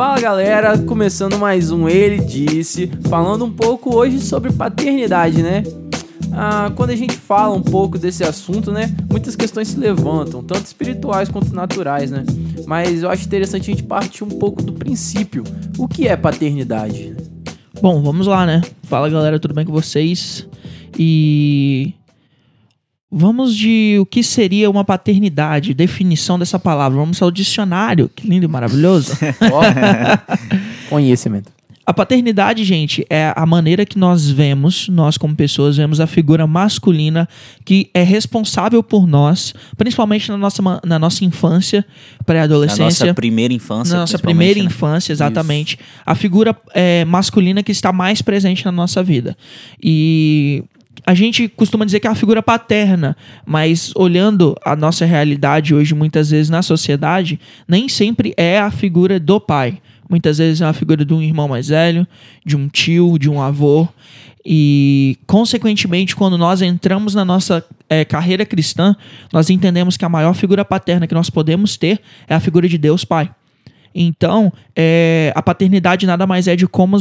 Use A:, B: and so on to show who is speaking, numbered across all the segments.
A: Fala galera, começando mais um Ele Disse, falando um pouco hoje sobre paternidade, né? Ah, quando a gente fala um pouco desse assunto, né? Muitas questões se levantam, tanto espirituais quanto naturais, né? Mas eu acho interessante a gente partir um pouco do princípio. O que é paternidade?
B: Bom, vamos lá, né? Fala galera, tudo bem com vocês? E vamos de o que seria uma paternidade, definição dessa palavra. Vamos ao dicionário, que lindo e maravilhoso.
A: Conhecimento.
B: A paternidade, gente, é a maneira que nós vemos, nós como pessoas, vemos a figura masculina que é responsável por nós, principalmente na nossa, na nossa infância, pré-adolescência.
C: Na nossa primeira infância.
B: Na nossa primeira
C: né?
B: infância, exatamente. Isso. A figura é, masculina que está mais presente na nossa vida. E a gente costuma dizer que é a figura paterna, mas olhando a nossa realidade hoje, muitas vezes na sociedade, nem sempre é a figura do pai. Muitas vezes é a figura de um irmão mais velho, de um tio, de um avô. E, consequentemente, quando nós entramos na nossa é, carreira cristã, nós entendemos que a maior figura paterna que nós podemos ter é a figura de Deus Pai. Então, é, a paternidade nada mais é de como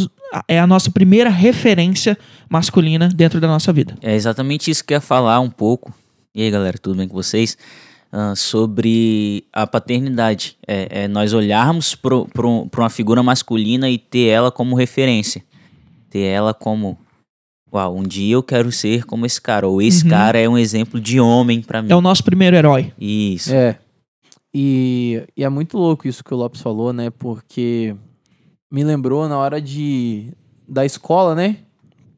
B: é a nossa primeira referência masculina dentro da nossa vida.
C: É exatamente isso que eu ia falar um pouco. E aí, galera, tudo bem com vocês? uh, sobre a paternidade. É, é nós olharmos para uma figura masculina e ter ela como referência. Ter ela como. Uau, um dia eu quero ser como esse cara. Ou esse uhum. cara é um exemplo de homem para mim.
B: É o nosso primeiro herói.
C: Isso.
A: É. E, e é muito louco isso que o Lopes falou, né? Porque me lembrou na hora de da escola, né?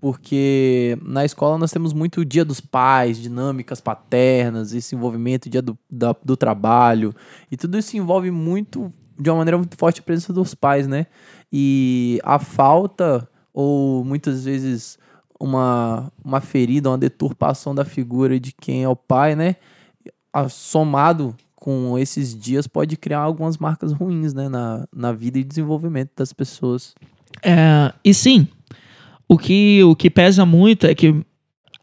A: porque na escola nós temos muito o dia dos pais, dinâmicas paternas, esse envolvimento, dia do, da, do trabalho, e tudo isso envolve muito, de uma maneira muito forte, a presença dos pais, né? E a falta, ou muitas vezes uma, uma ferida, uma deturpação da figura de quem é o pai, né? Somado com esses dias pode criar algumas marcas ruins, né? Na, na vida e desenvolvimento das pessoas.
B: É, e sim, o que, o que pesa muito é que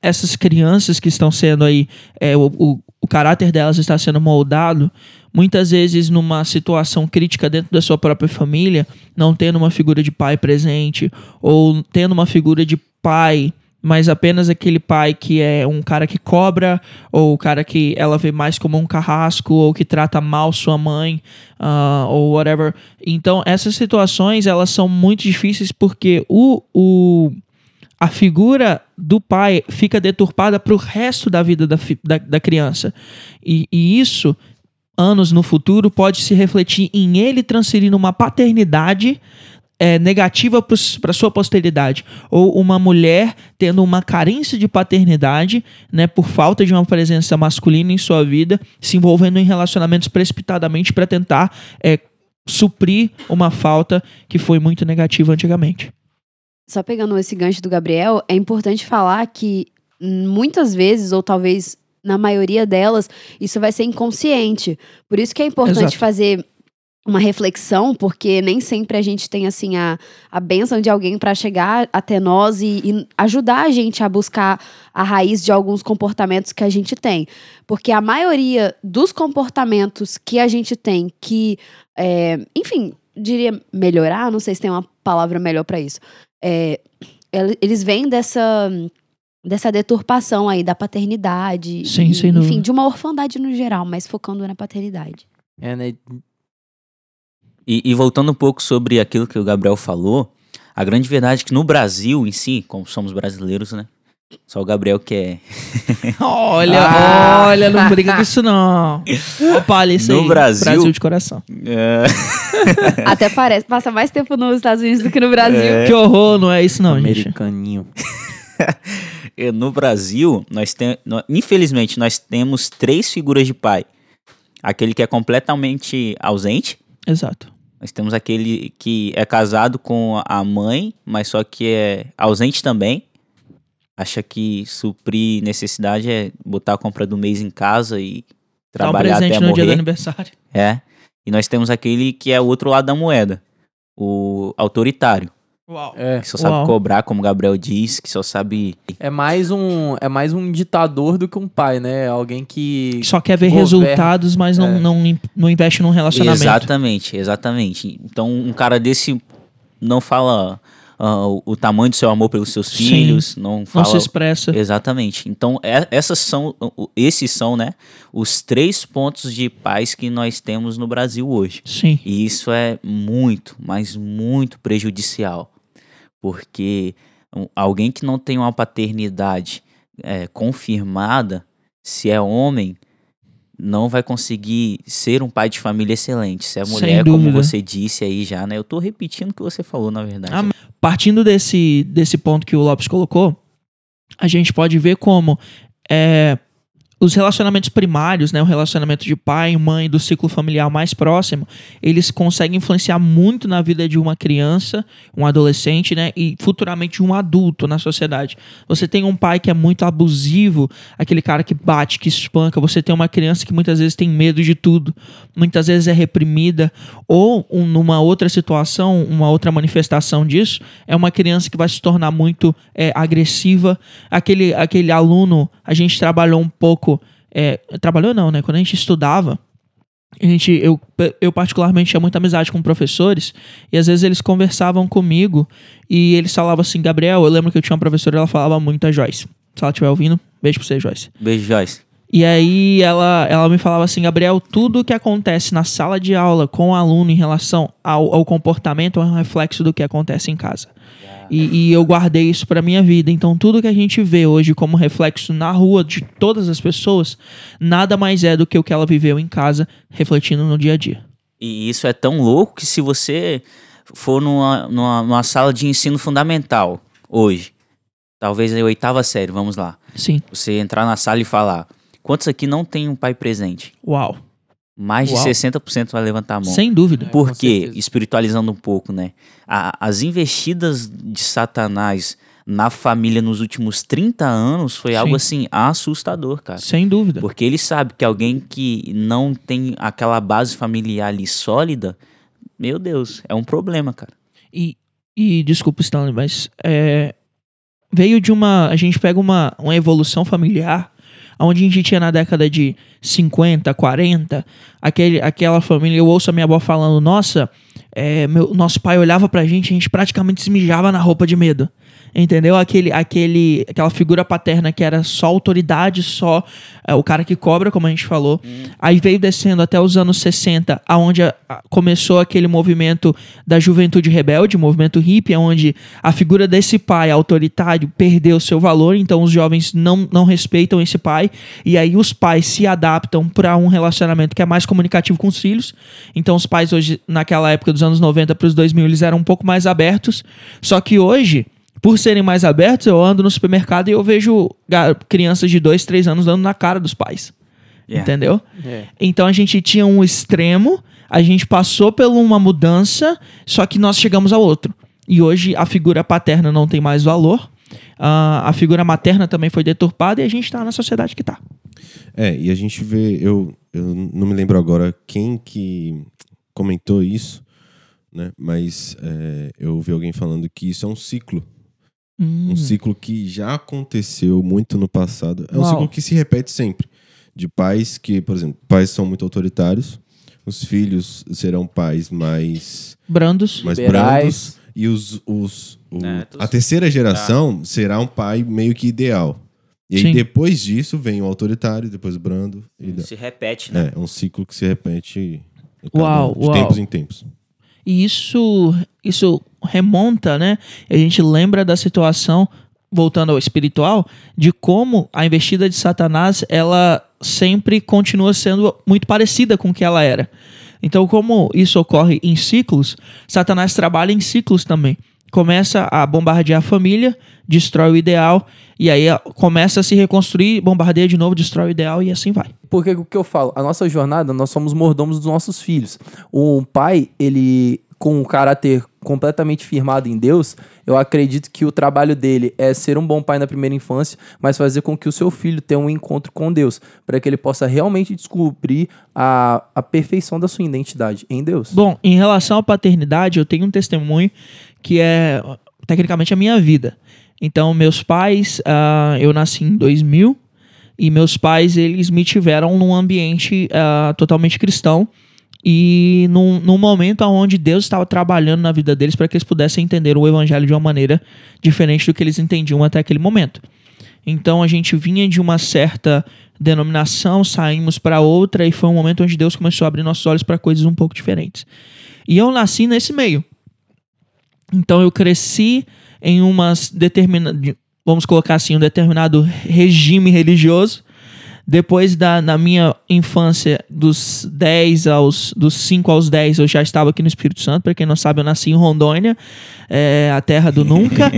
B: essas crianças que estão sendo aí, é, o, o, o caráter delas está sendo moldado, muitas vezes numa situação crítica dentro da sua própria família, não tendo uma figura de pai presente, ou tendo uma figura de pai mas apenas aquele pai que é um cara que cobra, ou o cara que ela vê mais como um carrasco, ou que trata mal sua mãe, uh, ou whatever. Então, essas situações, elas são muito difíceis porque o, o, a figura do pai fica deturpada para o resto da vida da, da, da criança. E, e isso, anos no futuro, pode se refletir em ele transferindo uma paternidade é, negativa para sua posteridade, ou uma mulher tendo uma carência de paternidade, né, por falta de uma presença masculina em sua vida, se envolvendo em relacionamentos precipitadamente para tentar é, suprir uma falta que foi muito negativa antigamente.
D: Só pegando esse gancho do Gabriel, é importante falar que muitas vezes, ou talvez na maioria delas, isso vai ser inconsciente. Por isso que é importante Exato. fazer uma reflexão, porque nem sempre a gente tem assim a, a bênção de alguém para chegar até nós e, e, ajudar a gente a buscar a raiz de alguns comportamentos que a gente tem. Porque a maioria dos comportamentos que a gente tem que, é, enfim, diria melhorar, não sei se tem uma palavra melhor para isso. É, eles vêm dessa dessa deturpação aí da paternidade,
B: Sim,
D: e, enfim, de uma orfandade no geral, mas focando na paternidade.
A: É, né?
C: E, e, voltando um pouco sobre aquilo que o Gabriel falou, a grande verdade é que no Brasil em si, como somos brasileiros, né? Só o Gabriel que é.
B: olha, ah. olha, não briga com isso não. Opa, isso
C: no
B: aí.
C: Brasil.
B: Brasil de coração.
C: É...
D: Até parece, passa mais tempo nos Estados Unidos do que no Brasil.
B: É... Que horror, não é isso não,
A: Americaninho.
C: gente. no Brasil, nós temos, infelizmente, nós temos três figuras de pai. Aquele que é completamente ausente.
B: Exato.
C: Nós temos aquele que é casado com a mãe, mas só que é ausente também. Acha que suprir necessidade é botar a compra do mês em casa e trabalhar
B: um presente
C: até
B: no
C: morrer.
B: dia do aniversário.
C: É. E nós temos aquele que é o outro lado da moeda, o autoritário.
B: Uau.
A: É.
C: Que só sabe
B: Uau.
C: cobrar, como o Gabriel diz, que só sabe.
A: É mais um, é mais um ditador do que um pai, né? Alguém que
B: Só quer ver
A: Governo.
B: resultados, mas não,
A: É.
B: não, não investe num relacionamento.
C: Exatamente, exatamente. Então, um cara desse não fala ah, o, tamanho do seu amor pelos seus
B: Sim.
C: filhos, não
B: Não
C: fala.
B: se expressa.
C: Exatamente. Então, é- essas são, esses são, né, os três pontos de paz que nós temos no Brasil hoje.
B: Sim.
C: E isso é muito, mas muito prejudicial. Porque alguém que não tem uma paternidade é, confirmada, se é homem, não vai conseguir ser um pai de família excelente. Se é mulher, como você disse aí já, né? Eu tô repetindo o que você falou, na verdade.
B: Ah, Partindo desse, desse ponto que o Lopes colocou, a gente pode ver como é, os relacionamentos primários, né, o relacionamento de pai mãe, do ciclo familiar mais próximo, eles conseguem influenciar muito na vida de uma criança, um adolescente, né, e futuramente um adulto na sociedade. Você tem um pai que é muito abusivo, aquele cara que bate, que espanca, você tem uma criança que muitas vezes tem medo de tudo, muitas vezes é reprimida, ou um- numa outra situação, uma outra manifestação disso, é uma criança que vai se tornar muito é, agressiva. Aquele, aquele aluno, a gente trabalhou um pouco. É, trabalhou não, né? Quando a gente estudava, a gente, eu, eu particularmente tinha muita amizade com professores, e às vezes eles conversavam comigo e eles falavam assim, Gabriel, eu lembro que eu tinha uma professora, ela falava muito a Joyce. Se ela estiver ouvindo, beijo pra você, Joyce.
C: Beijo, Joyce.
B: E aí ela, ela me falava assim, Gabriel, tudo que acontece na sala de aula com o aluno em relação ao, ao comportamento é um reflexo do que acontece em casa. E, e eu guardei isso pra minha vida. Então tudo que a gente vê hoje como reflexo na rua de todas as pessoas, nada mais é do que o que ela viveu em casa, refletindo no dia a dia.
C: E isso é tão louco que se você for numa, numa, numa sala de ensino fundamental hoje, talvez a oitava série, vamos lá,
B: Sim.
C: você entrar na sala e falar, quantos aqui não tem um pai presente?
B: Uau.
C: Mais de
B: Uau.
C: 60% vai levantar a mão.
B: Sem dúvida.
A: É,
C: Por
A: com
C: quê?
A: certeza.
C: Espiritualizando um pouco, né? A- as investidas de Satanás na família nos últimos 30 anos foi algo assim assustador, cara.
B: Sem dúvida.
C: Porque ele sabe que alguém que não tem aquela base familiar ali sólida, meu Deus, é um problema, cara.
B: E, e desculpa, Stanley, mas é, veio de uma. A gente pega uma, uma evolução familiar, onde a gente tinha na década de 50, 40, aquele, aquela família. Eu ouço a minha avó falando: Nossa, é, meu, nosso pai olhava pra gente, a gente praticamente se mijava na roupa de medo. Entendeu? Aquele, aquele, aquela figura paterna que era só autoridade, só é, o cara que cobra, como a gente falou. Aí veio descendo até os anos 60, aonde a- a- começou aquele movimento da juventude rebelde, movimento hippie, onde a figura desse pai autoritário perdeu seu valor, então os jovens não, não respeitam esse pai, e aí os pais se adaptam para um relacionamento que é mais comunicativo com os filhos. Então os pais hoje, naquela época dos anos 90 para os 2000, eles eram um pouco mais abertos, só que hoje por serem mais abertos, eu ando no supermercado e eu vejo crianças de 2, 3 anos dando na cara dos pais.
C: Yeah.
B: Entendeu?
A: É.
B: Então a gente tinha um extremo, a gente passou por uma mudança, só que nós chegamos ao outro. E hoje a figura paterna não tem mais valor, ah, a figura materna também foi deturpada e a gente tá na sociedade que tá.
E: É, e a gente vê, eu, eu não me lembro agora quem que comentou isso, né? Mas é, eu ouvi alguém falando que isso é um ciclo.
B: Hum,
E: Um ciclo que já aconteceu muito no passado. É um
B: Uau.
E: ciclo que se repete sempre. De pais que, por exemplo, pais são muito autoritários, os filhos serão pais mais,
B: brandos.
E: mais
A: Liberais.
E: brandos, e os, os, o- a terceira geração será um pai meio que ideal. E aí depois disso vem o autoritário, depois o brando. E
C: Se repete, né?
E: é, é um ciclo que se repete
B: Uau,
E: um, de
B: uau.
E: tempos em tempos.
B: E isso, isso remonta, né? A gente lembra da situação, voltando ao espiritual, de como a investida de Satanás, ela sempre continua sendo muito parecida com o que ela era. Então, como isso ocorre em ciclos, Satanás trabalha em ciclos também. Começa a bombardear a família, destrói o ideal, e aí começa a se reconstruir, bombardeia de novo, destrói o ideal e assim vai.
A: Porque o que eu falo, a nossa jornada, nós somos mordomos dos nossos filhos. Um pai, ele com um caráter completamente firmado em Deus, eu acredito que o trabalho dele é ser um bom pai na primeira infância, mas fazer com que o seu filho tenha um encontro com Deus, para que ele possa realmente descobrir a, a perfeição da sua identidade em Deus.
B: Bom, em relação à paternidade, eu tenho um testemunho que é tecnicamente a minha vida. Então, meus pais, uh, eu nasci em 2000 e meus pais, eles me tiveram num ambiente uh, totalmente cristão e num, num momento onde Deus estava trabalhando na vida deles para que eles pudessem entender o evangelho de uma maneira diferente do que eles entendiam até aquele momento. Então a gente vinha de uma certa denominação, saímos para outra e foi um momento onde Deus começou a abrir nossos olhos para coisas um pouco diferentes. E eu nasci nesse meio. Então eu cresci em umas determinadas, vamos colocar assim, um determinado regime religioso depois da na minha infância, dos 10 aos. dos 5 aos 10, eu já estava aqui no Espírito Santo. Para quem não sabe, eu nasci em Rondônia, é, a terra do nunca.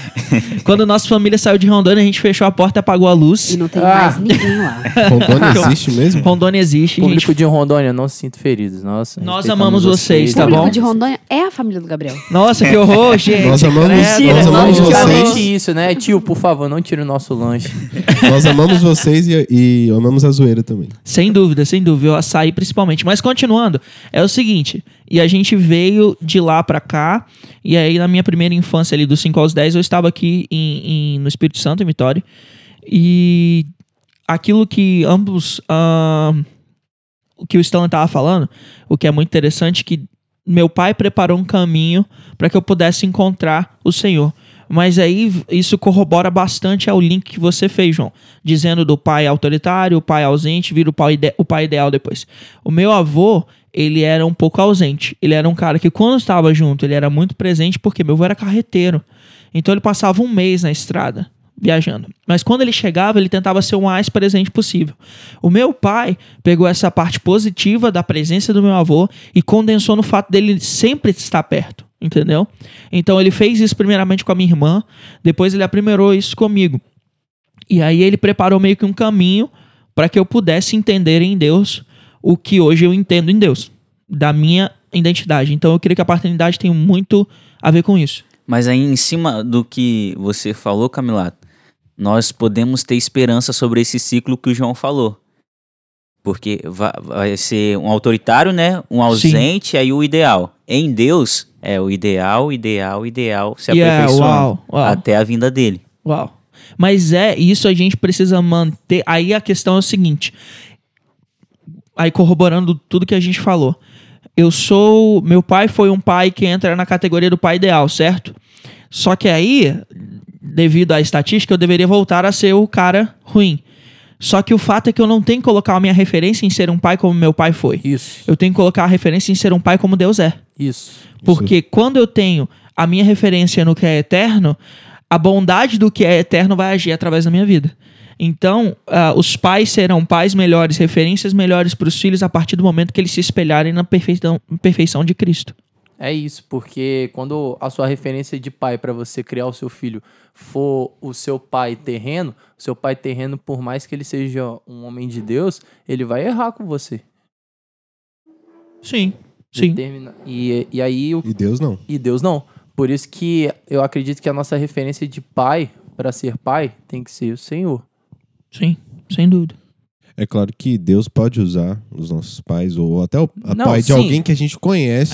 B: Quando nossa família saiu de Rondônia, a gente fechou a porta e apagou a luz.
D: E não tem ah. mais ninguém lá.
E: Rondônia existe mesmo?
B: Rondônia existe.
A: Público gente... de Rondônia, não se sinto feridos. Nossa,
B: nós amamos vocês, vocês tá bom? O
D: público de Rondônia é a família do Gabriel.
B: Nossa, que horror, gente.
E: Nós amamos, é, nós amamos vocês.
A: isso, né? Tio, por favor, não tire o nosso lanche.
E: nós amamos vocês e, e amamos a zoeira também.
B: Sem dúvida, sem dúvida. O açaí principalmente. Mas continuando, é o seguinte. E a gente veio de lá para cá. E aí, na minha primeira infância, ali dos 5 aos 10, eu estava aqui em, em, no Espírito Santo, em Vitória. E aquilo que ambos. Uh, o que o Stanley estava falando, o que é muito interessante, que meu pai preparou um caminho para que eu pudesse encontrar o Senhor. Mas aí isso corrobora bastante ao link que você fez, João. Dizendo do pai autoritário, o pai ausente, vira o pai, o pai ideal depois. O meu avô, ele era um pouco ausente. Ele era um cara que quando estava junto, ele era muito presente porque meu avô era carreteiro. Então ele passava um mês na estrada viajando. Mas quando ele chegava, ele tentava ser o mais presente possível. O meu pai pegou essa parte positiva da presença do meu avô e condensou no fato dele sempre estar perto entendeu? Então ele fez isso primeiramente com a minha irmã, depois ele aprimorou isso comigo. E aí ele preparou meio que um caminho para que eu pudesse entender em Deus o que hoje eu entendo em Deus, da minha identidade. Então eu creio que a paternidade tem muito a ver com isso.
C: Mas aí em cima do que você falou, Camilato, nós podemos ter esperança sobre esse ciclo que o João falou. Porque vai, ser um autoritário, né? Um ausente, Sim. aí o ideal. Em Deus, é o ideal, ideal, ideal se yeah, aperfeiçoando uau, uau. até a vinda dele.
B: Uau. Mas é, isso a gente precisa manter. Aí a questão é o seguinte. Aí corroborando tudo que a gente falou. Eu sou. Meu pai foi um pai que entra na categoria do pai ideal, certo? Só que aí, devido à estatística, eu deveria voltar a ser o cara ruim. Só que o fato é que eu não tenho que colocar a minha referência em ser um pai como meu pai foi.
A: Isso.
B: Eu tenho que colocar a referência em ser um pai como Deus é.
A: Isso.
B: Porque Isso. quando eu tenho a minha referência no que é eterno, a bondade do que é eterno vai agir através da minha vida. Então, uh, os pais serão pais melhores, referências melhores para os filhos a partir do momento que eles se espelharem na perfeição, perfeição de Cristo.
A: É isso, porque quando a sua referência de pai para você criar o seu filho for o seu pai terreno, o seu pai terreno, por mais que ele seja um homem de Deus, ele vai errar com você.
B: Sim, sim.
A: Determina... E, e aí... O...
E: E Deus não.
A: E Deus não. Por isso que eu acredito que a nossa referência de pai, para ser pai, tem que ser o Senhor.
B: Sim, sem dúvida.
E: É claro que Deus pode usar os nossos pais ou até o Não, pai de sim. alguém que a gente conhece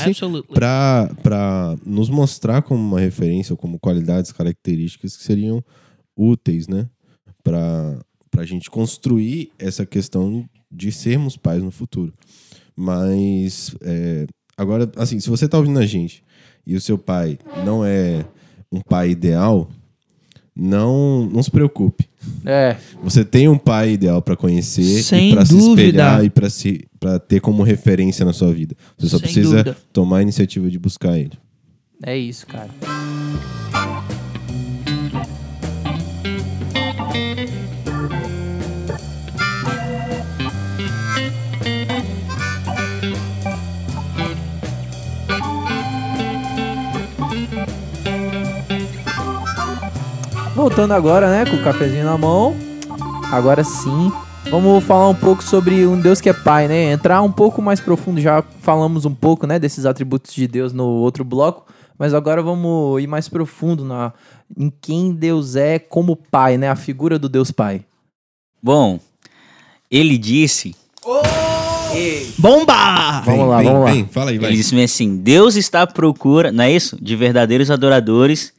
E: para nos mostrar como uma referência, como qualidades, características que seriam úteis, né? Para a gente construir essa questão de sermos pais no futuro. Mas, é, agora, assim, se você está ouvindo a gente e o seu pai não é um pai ideal, não, não se preocupe.
A: É.
E: Você tem um pai ideal para conhecer Sem e para se espelhar e para se para ter como referência na sua vida. Você só Sem precisa dúvida. tomar a iniciativa de buscar ele.
A: É isso, cara. Voltando agora, né, com o cafezinho na mão. Agora sim, vamos falar um pouco sobre um Deus que é Pai, né? Entrar um pouco mais profundo, já falamos um pouco, né, desses atributos de Deus no outro bloco, Mas agora vamos ir mais profundo na, em quem Deus é como pai, né? A figura do Deus Pai.
C: Bom, ele disse. Oh!
B: Bomba!
A: Vem, vamos lá,
E: vem,
A: vamos lá.
E: Vem, fala aí, vai.
C: Ele disse assim: Deus está à procura, não é isso? De verdadeiros adoradores.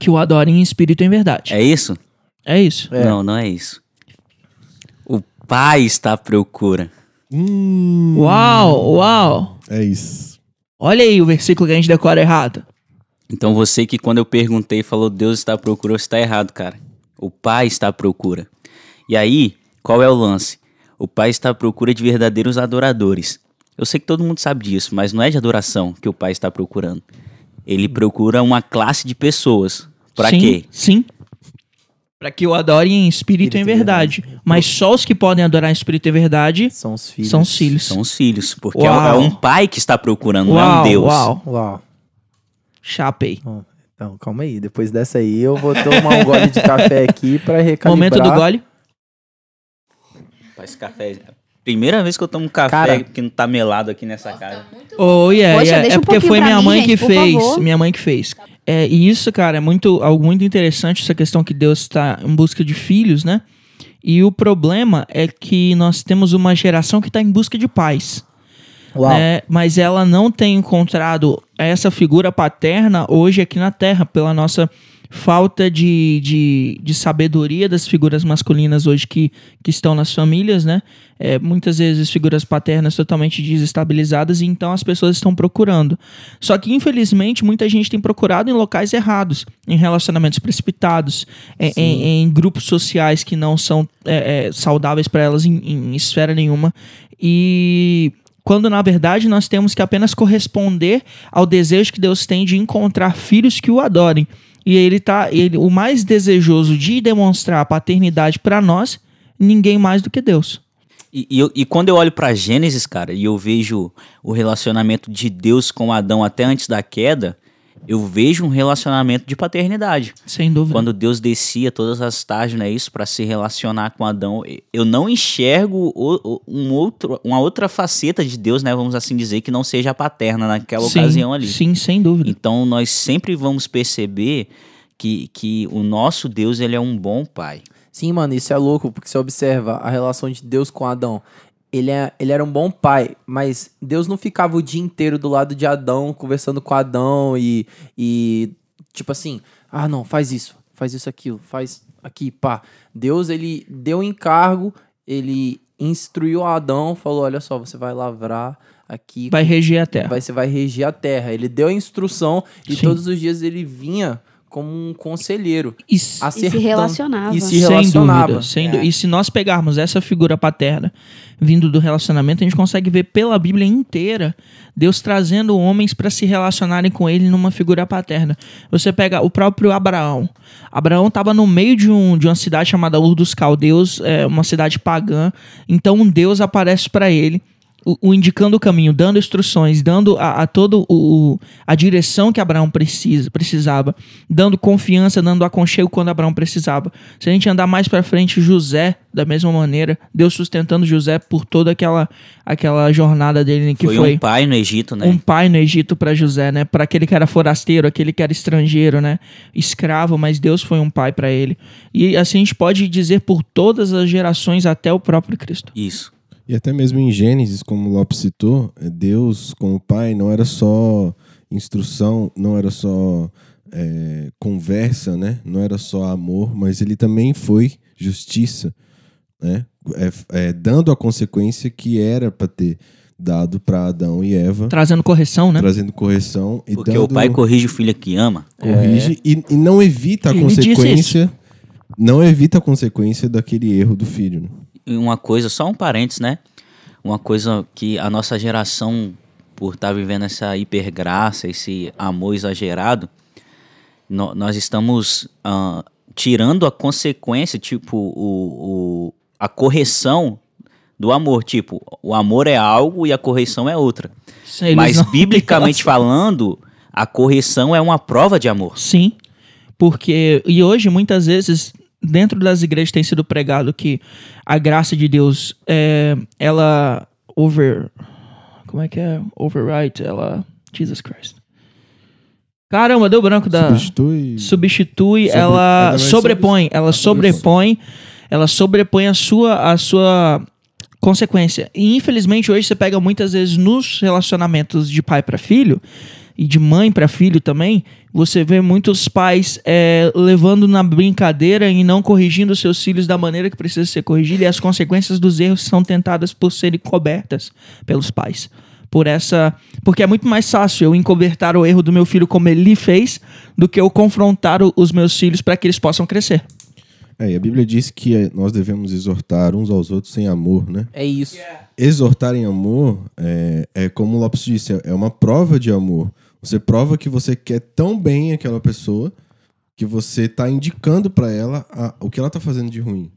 B: Que o adorem em espírito e em verdade.
C: É isso?
B: É isso.
C: É. Não, não é isso. O Pai está à procura.
E: Hum,
B: Uau, uau.
E: É isso.
B: Olha aí o versículo que a gente decora errado.
C: Então você que quando eu perguntei falou Deus está à procura, você está errado, cara. O Pai está à procura. E aí, qual é o lance? O Pai está à procura de verdadeiros adoradores. Eu sei que todo mundo sabe disso, mas não é de adoração que o Pai está procurando. Ele procura uma classe de pessoas. Para quê?
B: Sim. Para que o adorem em espírito, e em verdade. verdade. Mas só os que podem adorar em espírito e verdade
A: são os filhos.
B: São os filhos.
C: São os filhos. Porque é, é um pai que está procurando, uau, não é um Deus.
B: Uau,
A: uau.
B: Chapei.
A: Então, calma aí. Depois dessa aí, eu vou tomar um gole de café aqui para recalibrar.
B: Momento do gole.
C: Faz café. Primeira vez que eu tomo café Cara, que não tá melado aqui nessa Nossa, casa. Tá
B: oh, yeah, Poxa, yeah. É um porque foi minha mim, mãe gente, que fez. Favor. Minha mãe que fez. É, e isso, cara, é muito, algo muito interessante, essa questão que Deus está em busca de filhos, né? E o problema é que nós temos uma geração que está em busca de pais. Né? Mas ela não tem encontrado essa figura paterna hoje aqui na Terra, pela nossa falta de, de, de sabedoria das figuras masculinas hoje que, que estão nas famílias, né? É, muitas vezes figuras paternas totalmente desestabilizadas e então as pessoas estão procurando. Só que, infelizmente, muita gente tem procurado em locais errados, em relacionamentos precipitados, é, em, em, grupos sociais que não são é, é saudáveis para elas em, em esfera nenhuma. E quando na verdade nós temos que apenas corresponder ao desejo que Deus tem de encontrar filhos que o adorem. E ele tá, ele, o mais desejoso de demonstrar a paternidade para nós, ninguém mais do que Deus.
C: E, e, e quando eu olho para Gênesis, cara, e eu vejo o relacionamento de Deus com Adão até antes da queda, eu vejo um relacionamento de paternidade.
B: Sem dúvida.
C: Quando Deus descia todas as tardes, né, isso para se relacionar com Adão, eu não enxergo um outro, uma outra faceta de Deus, né, vamos assim dizer, que não seja paterna naquela
B: sim,
C: ocasião ali.
B: Sim, sem dúvida.
C: Então nós sempre vamos perceber que, que o nosso Deus ele é um bom pai.
A: Sim, mano, isso é louco, porque você observa a relação de Deus com Adão ele, é, ele era um bom pai, mas Deus não ficava o dia inteiro do lado de Adão, conversando com Adão e, e tipo assim, ah, não, faz isso, faz isso, aquilo, faz aqui, pá. Deus, ele deu encargo, ele instruiu Adão, falou, olha só, você vai lavrar aqui.
B: Vai reger a terra.
A: Vai, você vai reger a terra. Ele deu a instrução e Sim. todos os dias ele vinha como um conselheiro.
D: E, e se relacionava.
A: E se relacionava.
B: Sem dúvida, sem é. E se nós pegarmos essa figura paterna vindo do relacionamento, a gente consegue ver pela Bíblia inteira Deus trazendo homens para se relacionarem com ele numa figura paterna. Você pega o próprio Abraão. Abraão estava no meio de, um, de uma cidade chamada Ur dos Caldeus, é, uma cidade pagã. Então Deus aparece para ele o, o, indicando o caminho, dando instruções, dando a, a todo o, a direção que Abraão precisa, precisava, dando confiança, dando aconchego quando Abraão precisava. Se a gente andar mais para frente, José, da mesma maneira, Deus sustentando José por toda aquela, aquela jornada dele que foi,
C: foi um pai no Egito, né?
B: Um pai no Egito para José, né? Para aquele que era forasteiro, aquele que era estrangeiro, né? Escravo, mas Deus foi um pai para ele. E assim a gente pode dizer por todas as gerações até o próprio Cristo.
C: Isso.
E: E até mesmo em Gênesis, como o Lopes citou, é, Deus como pai não era só instrução, não era só é, conversa, né? não era só amor, mas ele também foi justiça, né? É, é, dando a consequência que era para ter dado para Adão e Eva.
B: Trazendo correção, né?
E: Trazendo correção.
C: E Porque dando... o pai corrige o filho que ama.
E: Corrige é. e, e, não evita a ele consequência. Não evita a consequência daquele erro do filho. Né?
C: Uma coisa, só um parênteses, né? Uma coisa que a nossa geração, por estar tá vivendo essa hipergraça, esse amor exagerado, no, nós estamos uh, tirando a consequência, tipo, o, o, a correção do amor. Tipo, o amor é algo e a correção é outra. Sim, Mas, biblicamente falando, a correção é uma prova de amor.
B: Sim. Porque, e hoje, muitas vezes, dentro das igrejas tem sido pregado que a graça de Deus é, ela over como é que é override ela Jesus Christ Caramba, deu branco da.
E: Substitui.
B: Substitui, Sobre... ela sobrepõe. Ela sobrepõe. Ela sobrepõe a sua, a sua consequência. E infelizmente hoje você pega muitas vezes nos relacionamentos de pai para filho e de mãe para filho também, você vê muitos pais é, levando na brincadeira e não corrigindo seus filhos da maneira que precisa ser corrigido e as consequências dos erros são tentadas por serem cobertas pelos pais por essa. Porque é muito mais fácil eu encobertar o erro do meu filho como ele fez do que eu confrontar os meus filhos para que eles possam crescer.
E: É, e a Bíblia diz que é, nós devemos exortar uns aos outros em amor, né?
A: É isso.
E: Exortar em amor é, é como o Lopes disse, é uma prova de amor. Você prova que você quer tão bem aquela pessoa que você está indicando para ela a, o que ela está fazendo de ruim.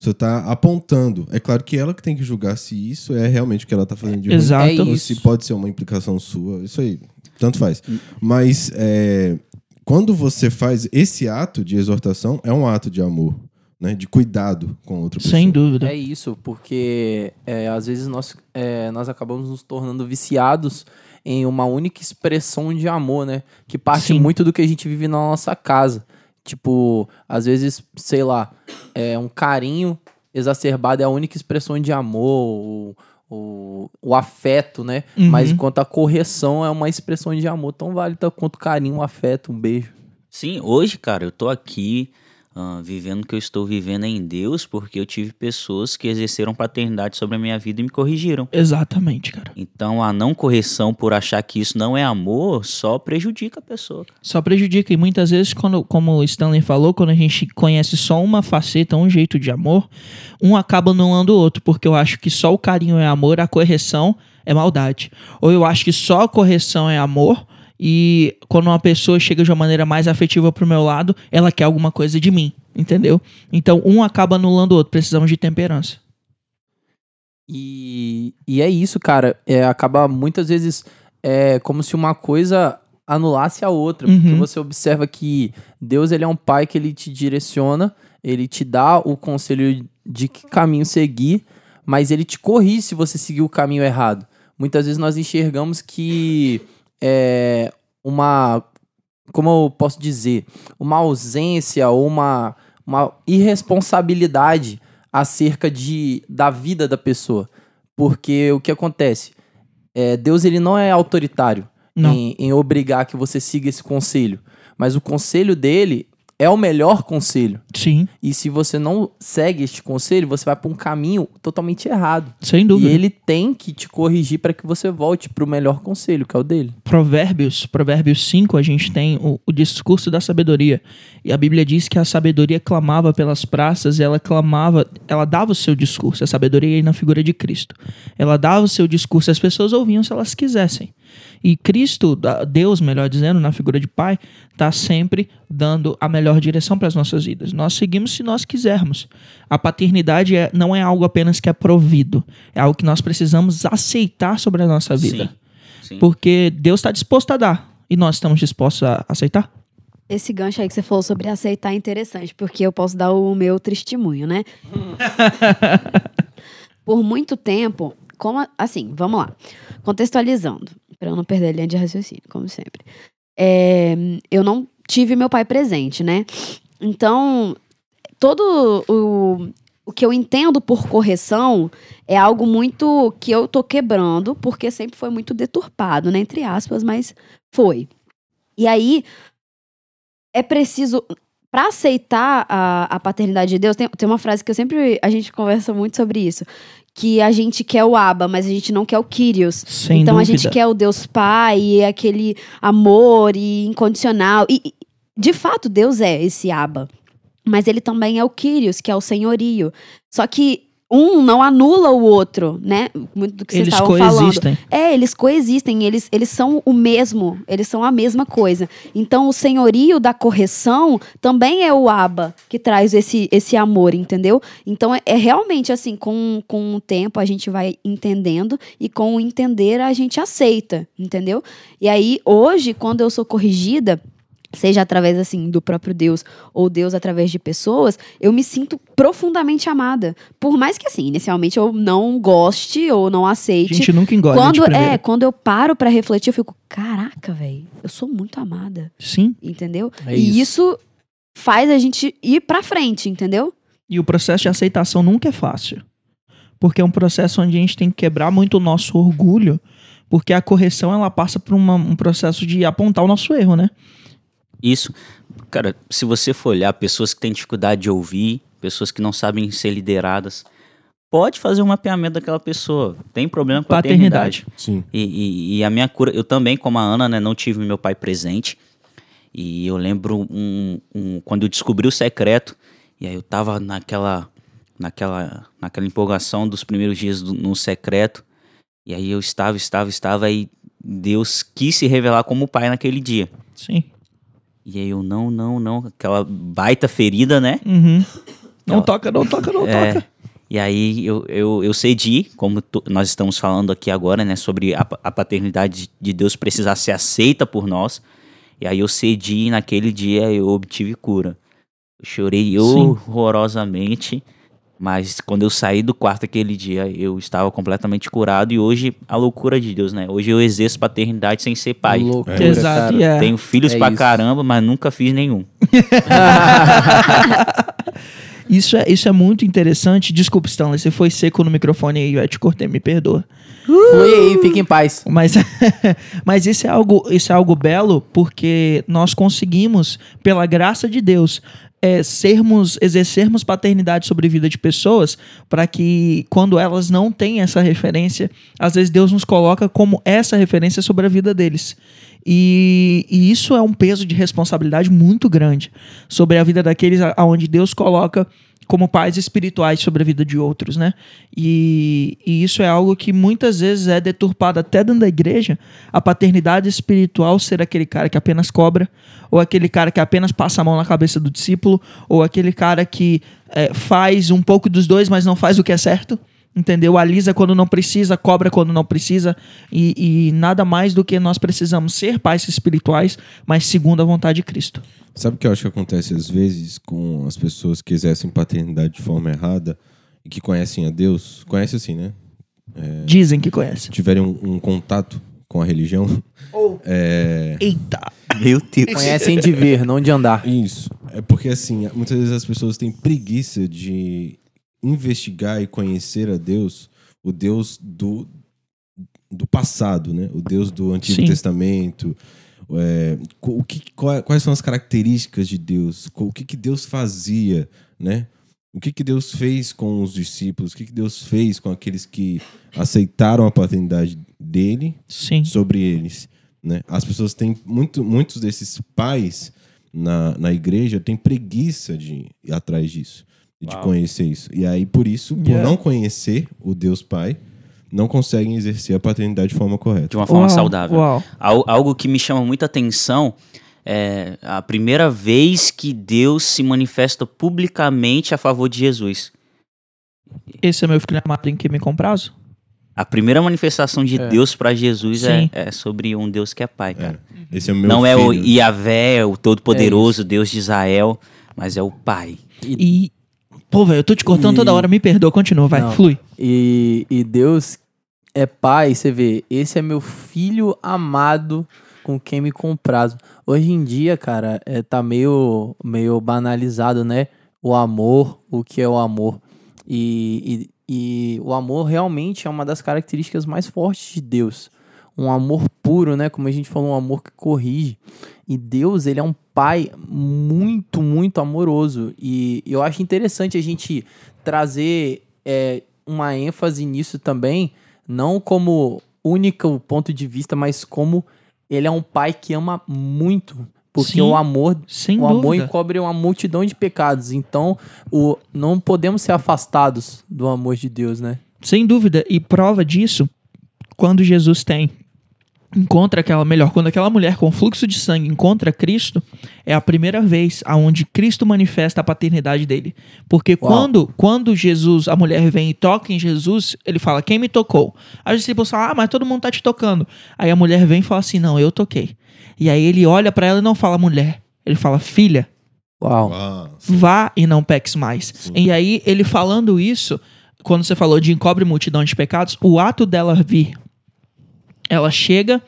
E: Você está apontando. É claro que ela que tem que julgar se isso é realmente o que ela está fazendo de
B: Exato.
E: ruim. Exato. Ou se pode ser uma implicação sua. Isso aí, tanto faz. Mas é, quando você faz esse ato de exortação, é um ato de amor. Né, de cuidado com outra pessoa.
B: Sem dúvida.
A: É isso, porque é, às vezes nós, é, nós acabamos nos tornando viciados em uma única expressão de amor, né? Que parte Sim. muito do que a gente vive na nossa casa. Tipo, às vezes, sei lá, é um carinho exacerbado é a única expressão de amor, o, o, o afeto, né? Uhum. Mas enquanto a correção é uma expressão de amor tão válida quanto carinho, um afeto, um beijo.
C: Sim, hoje, cara, eu tô aqui uh, vivendo o que eu estou vivendo em Deus, porque eu tive pessoas que exerceram paternidade sobre a minha vida e me corrigiram.
B: Exatamente, cara.
C: Então a não correção por achar que isso não é amor só prejudica a pessoa.
B: Só prejudica. E muitas vezes, quando, como o Stanley falou, quando a gente conhece só uma faceta, um jeito de amor, um acaba anulando o outro, porque eu acho que só o carinho é amor, a correção é maldade. Ou eu acho que só a correção é amor e quando uma pessoa chega de uma maneira mais afetiva pro meu lado, ela quer alguma coisa de mim, entendeu? Então um acaba anulando o outro, precisamos de temperança.
A: E, e é isso, cara. É, acaba muitas vezes é como se uma coisa anulasse a outra, uhum. porque você observa que Deus ele é um pai que ele te direciona, ele te dá o conselho de que caminho seguir, mas ele te corrige se você seguir o caminho errado. Muitas vezes nós enxergamos que é, uma. Como eu posso dizer? Uma ausência ou uma, uma irresponsabilidade acerca de, da vida da pessoa. Porque o que acontece? É, Deus ele não é autoritário não. Em, em obrigar que você siga esse conselho. Mas o conselho dele é o melhor conselho.
B: Sim.
A: E se você não segue este conselho, você vai para um caminho totalmente errado.
B: Sem dúvida.
A: E ele tem que te corrigir para que você volte para o melhor conselho, que é o dele.
B: Provérbios, Provérbios 5, a gente tem o, o, discurso da sabedoria. E a Bíblia diz que a sabedoria clamava pelas praças, ela clamava, ela dava o seu discurso, a sabedoria aí na figura de Cristo. Ela dava o seu discurso, as pessoas ouviam se elas quisessem. E Cristo, Deus, melhor dizendo, na figura de Pai, está sempre dando a melhor direção para as nossas vidas. Nós seguimos se nós quisermos. A paternidade é, não é algo apenas que é provido, é algo que nós precisamos aceitar sobre a nossa vida. Sim, sim. Porque Deus está disposto a dar e nós estamos dispostos a aceitar.
D: Esse gancho aí que você falou sobre aceitar é interessante, porque eu posso dar o meu testemunho, né? Por muito tempo, como assim, vamos lá. Contextualizando para eu não perder a linha de raciocínio, como sempre. É, eu não tive meu pai presente, né? Então, todo o, o que eu entendo por correção é algo muito que eu tô quebrando, porque sempre foi muito deturpado, né? Entre aspas, mas foi. E aí, é preciso. Para aceitar a, a paternidade de Deus, tem, tem uma frase que eu sempre. A gente conversa muito sobre isso que a gente quer o Abba, mas a gente não quer o Kyrios.
B: Sem
D: então
B: dúvida.
D: a gente quer o Deus Pai, e aquele amor e incondicional. E, de fato, Deus é esse Abba. Mas ele também é o Kyrios, que é o senhorio. Só que um não anula o outro, né? Muito do que vocês estavam
B: coexistem.
D: falando. É, eles coexistem, eles, eles são o mesmo, eles são a mesma coisa. Então, o senhorio da correção também é o aba que traz esse, esse amor, entendeu? Então, é, é realmente assim, com, com o tempo a gente vai entendendo e com o entender a gente aceita, entendeu? E aí, hoje, quando eu sou corrigida, seja através assim do próprio Deus ou Deus através de pessoas, eu me sinto profundamente amada. Por mais que assim, inicialmente eu não goste ou não aceite.
B: A gente nunca engole
D: quando é, quando eu paro para refletir, eu fico, caraca, velho, eu sou muito amada.
B: Sim.
D: Entendeu? É e isso. isso faz a gente ir para frente, entendeu?
B: E o processo de aceitação nunca é fácil. Porque é um processo onde a gente tem que quebrar muito o nosso orgulho, porque a correção ela passa por uma, um processo de apontar o nosso erro, né?
C: Isso, cara, se você for olhar pessoas que têm dificuldade de ouvir, pessoas que não sabem ser lideradas, pode fazer um mapeamento daquela pessoa. Tem problema com paternidade. paternidade.
E: Sim.
C: E, e, e, a minha cura, eu também, como a Ana, né, não tive meu pai presente. E eu lembro um, um, quando eu descobri o secreto, e aí eu tava naquela, naquela, naquela empolgação dos primeiros dias do, no secreto. E aí eu estava, estava, estava, e Deus quis se revelar como pai naquele dia.
B: Sim.
C: E aí eu, não, não, não. Aquela baita ferida, né?
B: Uhum. Não toca, não toca, não é, toca.
C: E aí eu, eu, eu cedi, como nós estamos falando aqui agora, né? Sobre a, a paternidade de Deus precisar ser aceita por nós. E aí eu cedi e naquele dia eu obtive cura. Eu chorei Sim. horrorosamente. Mas quando eu saí do quarto aquele dia, eu estava completamente curado. E hoje, a loucura de Deus, né? Hoje eu exerço paternidade sem ser pai.
B: Loucura, é. Exato.
C: É. Tenho filhos é pra isso. caramba, mas nunca fiz nenhum.
B: isso, é, isso é muito interessante. Desculpa, Stanley, você foi seco no microfone aí, eu te cortei, me perdoa.
A: Foi aí, fique em paz.
B: Mas, mas isso, é algo, isso é algo belo porque nós conseguimos, pela graça de Deus, é, sermos, exercermos paternidade sobre a vida de pessoas, para que quando elas não têm essa referência, às vezes Deus nos coloca como essa referência sobre a vida deles. E, e isso é um peso de responsabilidade muito grande sobre a vida daqueles aonde Deus coloca como pais espirituais sobre a vida de outros, né? E, e, isso é algo que muitas vezes é deturpado até dentro da igreja, a paternidade espiritual ser aquele cara que apenas cobra, ou aquele cara que apenas passa a mão na cabeça do discípulo, ou aquele cara que é, faz um pouco dos dois, mas não faz o que é certo entendeu? Alisa quando não precisa, cobra quando não precisa, e, e, nada mais do que nós precisamos ser pais espirituais, mas segundo a vontade de Cristo.
E: Sabe o que eu acho que acontece às vezes com as pessoas que exercem paternidade de forma errada e que conhecem a Deus? Conhece assim, né?
B: É, Dizem que conhecem.
E: Tiverem um, um, contato com a religião.
B: Oh.
E: É...
B: Eita!
A: Meu Deus. Conhecem de ver, não de andar.
E: Isso. É porque, assim, muitas vezes as pessoas têm preguiça de investigar e conhecer a Deus, o Deus do, do passado, né? O Deus do Antigo Sim. Testamento. É, o que, quais são as características de Deus? O que, que Deus fazia, né? O que, que Deus fez com os discípulos? O que, que Deus fez com aqueles que aceitaram a paternidade dele
B: Sim.
E: sobre eles? Né? As pessoas têm muito, muitos desses pais na, na igreja têm preguiça de ir atrás disso de Uau. conhecer isso. E aí, por isso, por yeah. não conhecer o Deus Pai, não conseguem exercer a paternidade de forma correta.
C: De uma forma Uau. saudável. Uau. Algo que me chama muita atenção é a primeira vez que Deus se manifesta publicamente a favor de Jesus.
B: Esse é meu filho amado em que me comprazo?
C: A primeira manifestação de é. Deus para Jesus é, é, sobre um Deus que é pai, cara.
E: É. Esse é o meu
C: Não
E: filho. é
C: o Iavé, o Todo-Poderoso, é Deus de Israel, mas é o pai.
B: E, Pô, velho, eu tô te cortando e... toda hora, me perdoa, continua, vai, Não. flui.
A: E, e Deus é pai, você vê, esse é meu filho amado com quem me compraz. Hoje em dia, cara, é, tá meio, meio banalizado, né? O amor, o que é o amor. E, e, e o amor realmente é uma das características mais fortes de Deus. Um amor puro, né? Como a gente falou, um amor que corrige. E Deus, ele é um pai muito, muito amoroso. E eu acho interessante a gente trazer é, uma ênfase nisso também, não como único ponto de vista, mas como ele é um pai que ama muito. Porque Sim, o amor, o amor encobre uma multidão de pecados. Então, o, não podemos ser afastados do amor de Deus, né?
B: Sem dúvida. E prova disso, quando Jesus tem encontra aquela melhor quando aquela mulher com fluxo de sangue encontra Cristo é a primeira vez aonde Cristo manifesta a paternidade dele porque Uau. quando quando Jesus a mulher vem e toca em Jesus ele fala quem me tocou aí os discípulos falam ah mas todo mundo tá te tocando aí a mulher vem e fala assim não eu toquei e aí ele olha para ela e não fala mulher Ele fala, filha,
A: Uau.
E: Uau.
B: vá e não peques mais.
E: Sim.
B: E aí, ele falando isso, quando você falou de encobre multidão de pecados, o ato dela vir, ela chega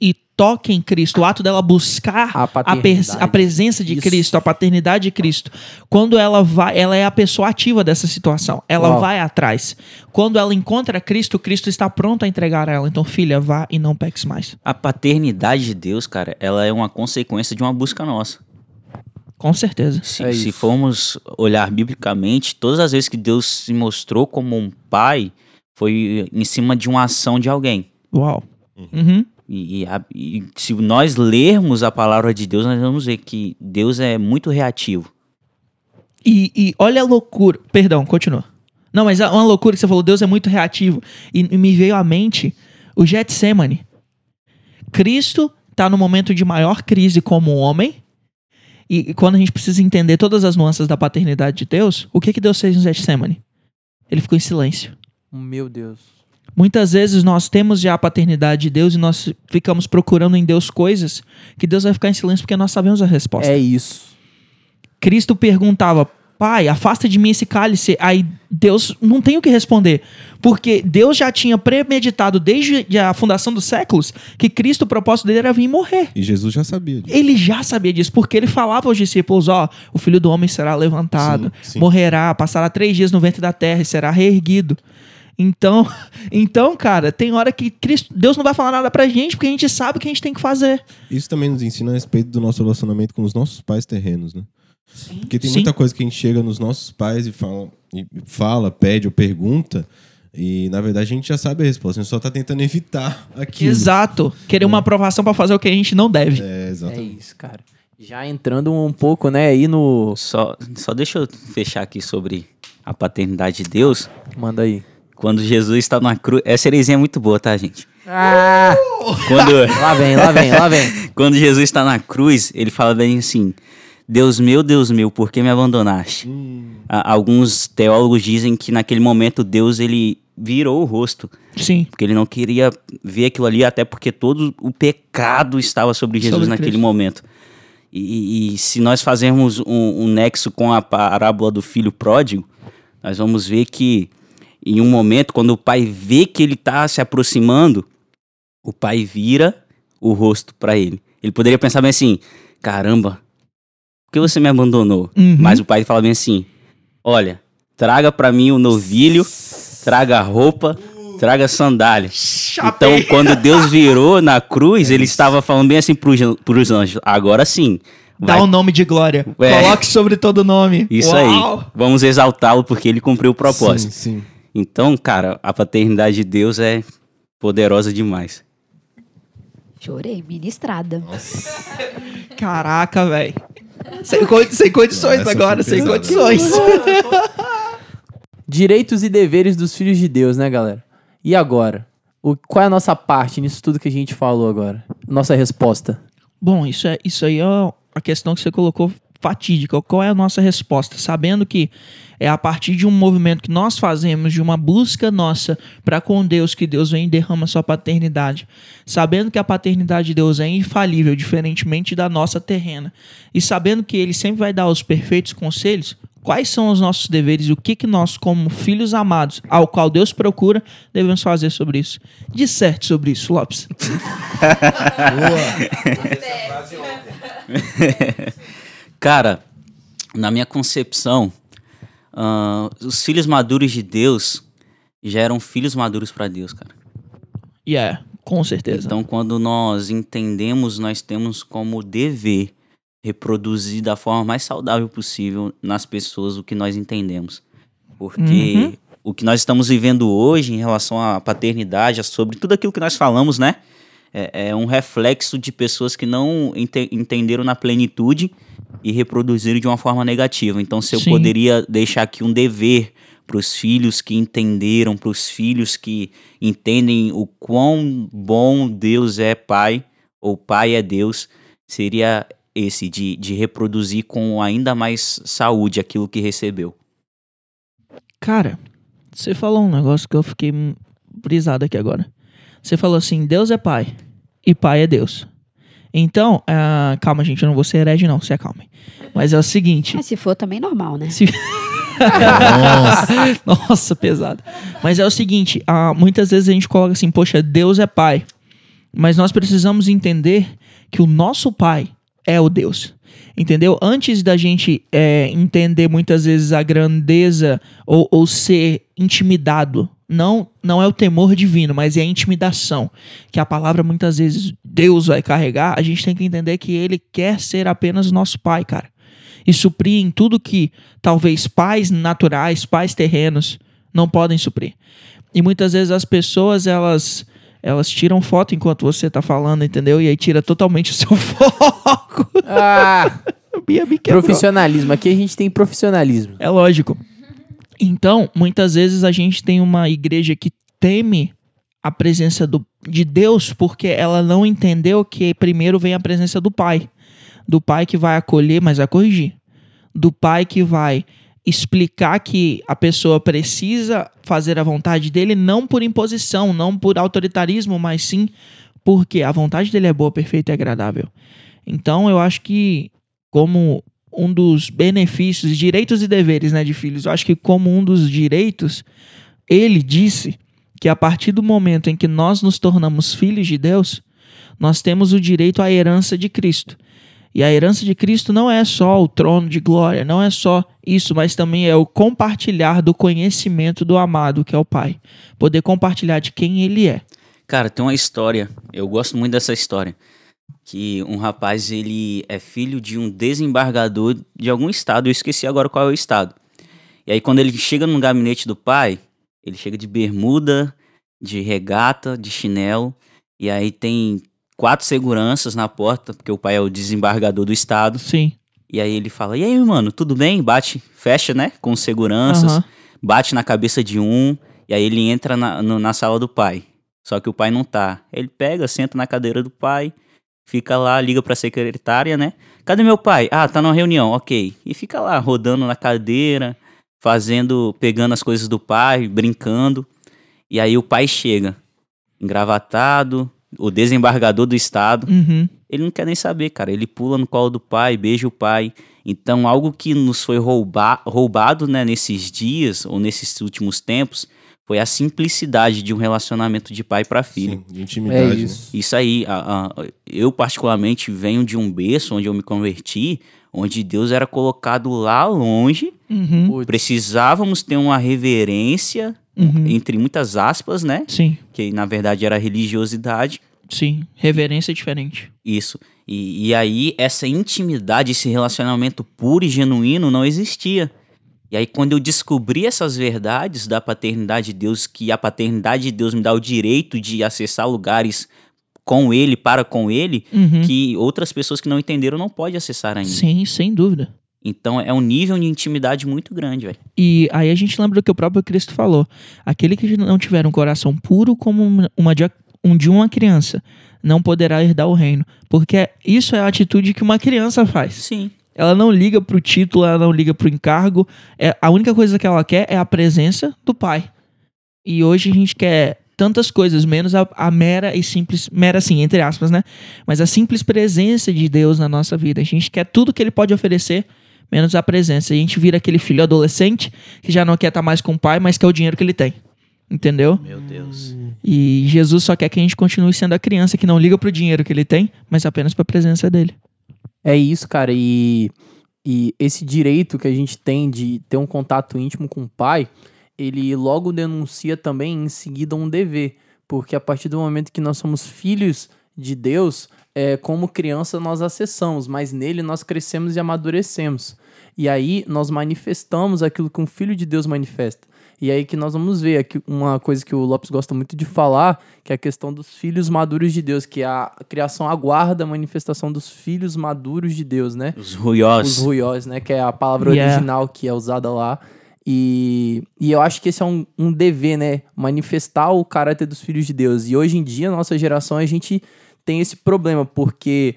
B: e toca em Cristo, o ato dela buscar
A: A
B: a, a presença de
A: Isso.
B: Cristo, a paternidade de Cristo. Quando ela vai, ela é a pessoa ativa dessa situação. Ela
A: Uau.
B: vai atrás. Quando ela encontra Cristo, Cristo está pronto a entregar a ela. Então, filha, vá e não peques mais.
C: A paternidade de Deus, cara, ela é uma consequência de uma busca nossa.
B: Com certeza.
C: Se,
A: É
C: se formos olhar biblicamente, todas as vezes que Deus se mostrou como um pai, foi em cima de uma ação de alguém.
B: Uau. Uhum.
C: E, e a- e se nós lermos a palavra de Deus, nós vamos ver que Deus é muito reativo.
B: E, e olha a loucura. Perdão, continua. Não, mas é uma loucura que você falou, Deus é muito reativo. E, e me veio à mente o Getsemane. Cristo está no momento de maior crise como homem. E, e quando a gente precisa entender todas as nuances da paternidade de Deus, o que, que Deus fez no Getsemane? Ele ficou em silêncio.
A: Meu Deus.
B: Muitas vezes nós temos já a paternidade de Deus e nós ficamos procurando em Deus coisas que Deus vai ficar em silêncio porque nós sabemos a resposta.
A: É isso.
B: Cristo perguntava, Pai, afasta de mim esse cálice. Aí Deus não tem o que responder. Porque Deus já tinha premeditado desde a fundação dos séculos que Cristo, o propósito dele era vir morrer.
E: E Jesus já sabia disso.
B: Ele já sabia disso, porque ele falava aos discípulos: Ó, o filho do homem será levantado,
E: Sim, sim.
B: morrerá, passará três dias no ventre da terra e será reerguido. Então, então, cara, tem hora que Cristo, Deus não vai falar nada pra gente, porque a gente sabe o que a gente tem que fazer.
E: Isso também nos ensina a respeito do nosso relacionamento com os nossos pais terrenos, né? Porque tem
B: Sim.
E: muita coisa que a gente chega nos nossos pais e fala, e fala, pede ou pergunta, e na verdade a gente já sabe a resposta, a gente só tá tentando evitar aquilo.
B: Exato. Querer uma aprovação pra fazer o que a gente não deve.
E: É,
A: É
E: exatamente.
A: isso, cara. Já entrando um pouco, né, aí no.
C: Só, só deixa eu fechar aqui sobre a paternidade de Deus.
A: Manda aí.
C: Quando Jesus está na cruz. Essa heresia é muito boa, tá, gente?
A: Ah!
C: Quando,
A: Lá vem, lá vem, lá vem.
C: quando Jesus está na cruz, ele fala bem assim: Deus meu, Deus meu, por que me abandonaste? A- alguns teólogos dizem que naquele momento Deus ele virou o rosto,
B: Sim.
C: porque ele não queria ver aquilo ali, até porque todo o pecado estava sobre Jesus
B: Sobre
C: naquele
B: Cristo.
C: momento. E, e se nós fazermos um, um nexo com a parábola do filho pródigo, nós vamos ver que em um momento, quando o pai vê que ele está se aproximando, o pai vira o rosto para ele. Ele poderia pensar bem assim: caramba, por que você me abandonou?
B: Uhum.
C: Mas o pai fala bem assim: olha, traga para mim o novilho, traga a roupa, traga sandália. Então, quando Deus virou na cruz, ele estava falando bem assim pros, pros anjos: agora sim.
B: Dá
C: vai
B: um nome de glória.
C: É.
B: Coloque sobre todo nome.
C: isso
B: Uau!
C: aí. Vamos exaltá-lo porque ele cumpriu o propósito.
E: Sim, sim.
C: Então, cara, a paternidade de Deus é poderosa demais.
D: Chorei, ministrada.
B: Caraca, velho. Sem, sem condições
E: Essa
B: agora, sem
E: pesada.
B: condições.
A: Direitos e deveres dos filhos de Deus, né, galera? E agora? O, qual é a nossa parte nisso tudo que a gente falou agora? Nossa resposta.
B: Bom, isso, é, isso aí é a questão que você colocou fatídica. Qual é a nossa resposta? Sabendo que é a partir de um movimento que nós fazemos, de uma busca nossa para com Deus, que Deus vem e derrama sua paternidade. Sabendo que a paternidade de Deus é infalível, diferentemente da nossa terrena. E sabendo que Ele sempre vai dar os perfeitos conselhos, quais são os nossos deveres e o que, que nós, como filhos amados, ao qual Deus procura, devemos fazer sobre isso? Disserte sobre isso, Lopes.
C: Cara, na minha concepção, ah, os filhos maduros de Deus geram filhos maduros para Deus, cara.
B: Yeah, com certeza.
C: Então, quando nós entendemos, nós temos como dever reproduzir da forma mais saudável possível nas pessoas o que nós entendemos. Porque
B: Uhum.
C: o que nós estamos vivendo hoje em relação à paternidade, sobre tudo aquilo que nós falamos, né? É, é um reflexo de pessoas que não ente- entenderam na plenitude e reproduziram de uma forma negativa. Então, se eu
B: Sim.
C: poderia deixar aqui um dever para os filhos que entenderam, para os filhos que entendem o quão bom Deus é Pai, ou Pai é Deus, seria esse, de, de reproduzir com ainda mais saúde aquilo que recebeu.
B: Cara, você falou um negócio que eu fiquei brisado aqui agora. Você falou assim: Deus é pai e pai é Deus. Então, uh, calma, gente, eu não vou ser herege, não, se acalmem. Mas é o seguinte.
D: Mas se for, também normal, né? Se...
B: Nossa. Nossa, pesado. Mas é o seguinte: uh, muitas vezes a gente coloca assim, poxa, Deus é pai. Mas nós precisamos entender que o nosso pai é o Deus. Entendeu? Antes da gente é, entender muitas vezes a grandeza ou, ou ser intimidado não não é o temor divino, mas é a intimidação, que a palavra muitas vezes Deus vai carregar, a gente tem que entender que ele quer ser apenas nosso pai, cara. E suprir em tudo que talvez pais naturais, pais terrenos não podem suprir. E muitas vezes as pessoas, elas elas tiram foto enquanto você tá falando, entendeu? E aí tira totalmente o seu foco.
A: Ah! profissionalismo. Aqui a gente tem profissionalismo.
B: É lógico. Então, muitas vezes a gente tem uma igreja que teme a presença do, de Deus porque ela não entendeu que primeiro vem a presença do Pai. Do Pai que vai acolher, mas vai corrigir. Do Pai que vai explicar que a pessoa precisa fazer a vontade dele não por imposição, não por autoritarismo, mas sim porque a vontade dele é boa, perfeita e agradável. Então, eu acho que como um dos benefícios, direitos e deveres né, de filhos. Eu acho que, como um dos direitos, ele disse que a partir do momento em que nós nos tornamos filhos de Deus, nós temos o direito à herança de Cristo. E a herança de Cristo não é só o trono de glória, não é só isso, mas também é o compartilhar do conhecimento do amado, que é o Pai. Poder compartilhar de quem ele é.
C: Cara, tem uma história, eu gosto muito dessa história que um rapaz ele é filho de um desembargador de algum estado, eu esqueci agora qual é o estado. E aí quando ele chega no gabinete do pai, ele chega de bermuda, de regata, de chinelo, e aí tem quatro seguranças na porta, porque o pai é o desembargador do estado.
B: Sim.
C: E aí ele fala: "E aí, mano, tudo bem?" Bate, fecha, né, com seguranças, uhum. bate na cabeça de um, e aí ele entra na, no, na sala do pai. Só que o pai não tá. Ele pega, senta na cadeira do pai, Fica lá, liga pra secretária, né? Cadê meu pai? Ah, tá numa reunião, ok. E fica lá, rodando na cadeira, fazendo, pegando as coisas do pai, brincando. E aí o pai chega, engravatado, o desembargador do estado.
B: Uhum.
C: Ele não quer nem saber, cara. Ele pula no colo do pai, beija o pai. Então, algo que nos foi rouba roubado né, nesses dias ou nesses últimos tempos foi a simplicidade de um relacionamento de pai para filho.
E: Sim, de intimidade. É
C: isso. Né? isso aí, a, a, eu particularmente venho de um berço onde eu me converti, onde Deus era colocado lá longe.
B: Uhum.
C: Precisávamos ter uma reverência, uhum. entre muitas aspas, né?
B: Sim.
C: Que na verdade era religiosidade.
B: Sim, reverência é diferente.
C: Isso. E, e aí, essa intimidade, esse relacionamento puro e genuíno não existia. E aí, quando eu descobri essas verdades da paternidade de Deus, que a paternidade de Deus me dá o direito de acessar lugares com ele, para com ele, uhum. que outras pessoas que não entenderam não podem acessar ainda.
B: Sim, sem dúvida.
C: Então é um nível de intimidade muito grande, velho.
B: E aí a gente lembra do que o próprio Cristo falou. Aquele que não tiver um coração puro como uma de, um de uma criança, não poderá herdar o reino. Porque isso é a atitude que uma criança faz.
C: Sim.
B: Ela não liga pro título, ela não liga pro encargo. É, a única coisa que ela quer é a presença do pai. E hoje a gente quer tantas coisas, menos a, a, mera e simples, mera assim, entre aspas, né? Mas a simples presença de Deus na nossa vida. A gente quer tudo que ele pode oferecer, menos a presença. E a gente vira aquele filho adolescente que já não quer estar mais com o pai, mas quer o dinheiro que ele tem. Entendeu?
C: Meu Deus.
B: E Jesus só quer que a gente continue sendo a criança que não liga pro dinheiro que ele tem, mas apenas pra presença dele.
A: É isso, cara. E, e esse direito que a gente tem de ter um contato íntimo com o pai, ele logo denuncia também em seguida um dever. Porque a partir do momento que nós somos filhos de Deus, é, como criança nós acessamos, mas nele nós crescemos e amadurecemos. E aí nós manifestamos aquilo que um filho de Deus manifesta. E aí que nós vamos ver aqui uma coisa que o Lopes gosta muito de falar, que é a questão dos filhos maduros de Deus, que a criação aguarda a manifestação dos filhos maduros de Deus, né?
C: Os ruiós.
A: Os ruiós, né? Que é a palavra yeah. original que é usada lá. E, e eu acho que esse é um, um dever, né? Manifestar o caráter dos filhos de Deus. E hoje em dia, nossa geração, a gente tem esse problema, porque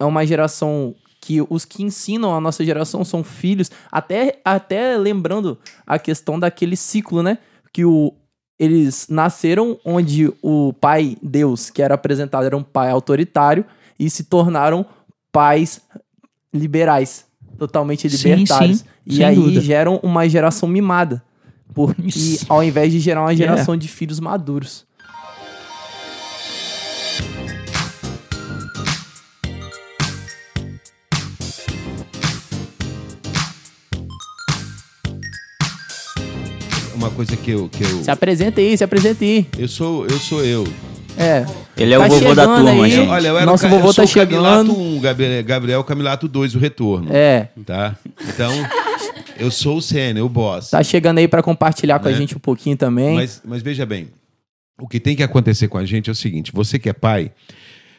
A: é uma geração que os que ensinam a nossa geração são filhos, até, até lembrando a questão daquele ciclo, né? Que o, eles nasceram onde o pai Deus, que era apresentado, era um pai autoritário, e se tornaram pais liberais, totalmente libertários. Sim, sim, e aí dúvida. geram uma geração mimada. Porque, ao invés de gerar uma geração de filhos maduros.
F: Coisa que eu, que eu.
A: Se apresente aí, se apresente aí.
F: Eu sou eu. Sou eu.
A: É.
C: Ele é tá o vovô da turma,
A: aí. Olha, eu era Nosso o, vovô eu tá chegando.
F: Camilato 1, Gabriel, Gabriel Camilato 2, o retorno.
A: É.
F: Tá? Então, eu sou o sênior, o boss.
A: Tá chegando aí para compartilhar né? com a né? gente um pouquinho também.
F: Mas, mas veja bem, o que tem que acontecer com a gente é o seguinte: você que é pai,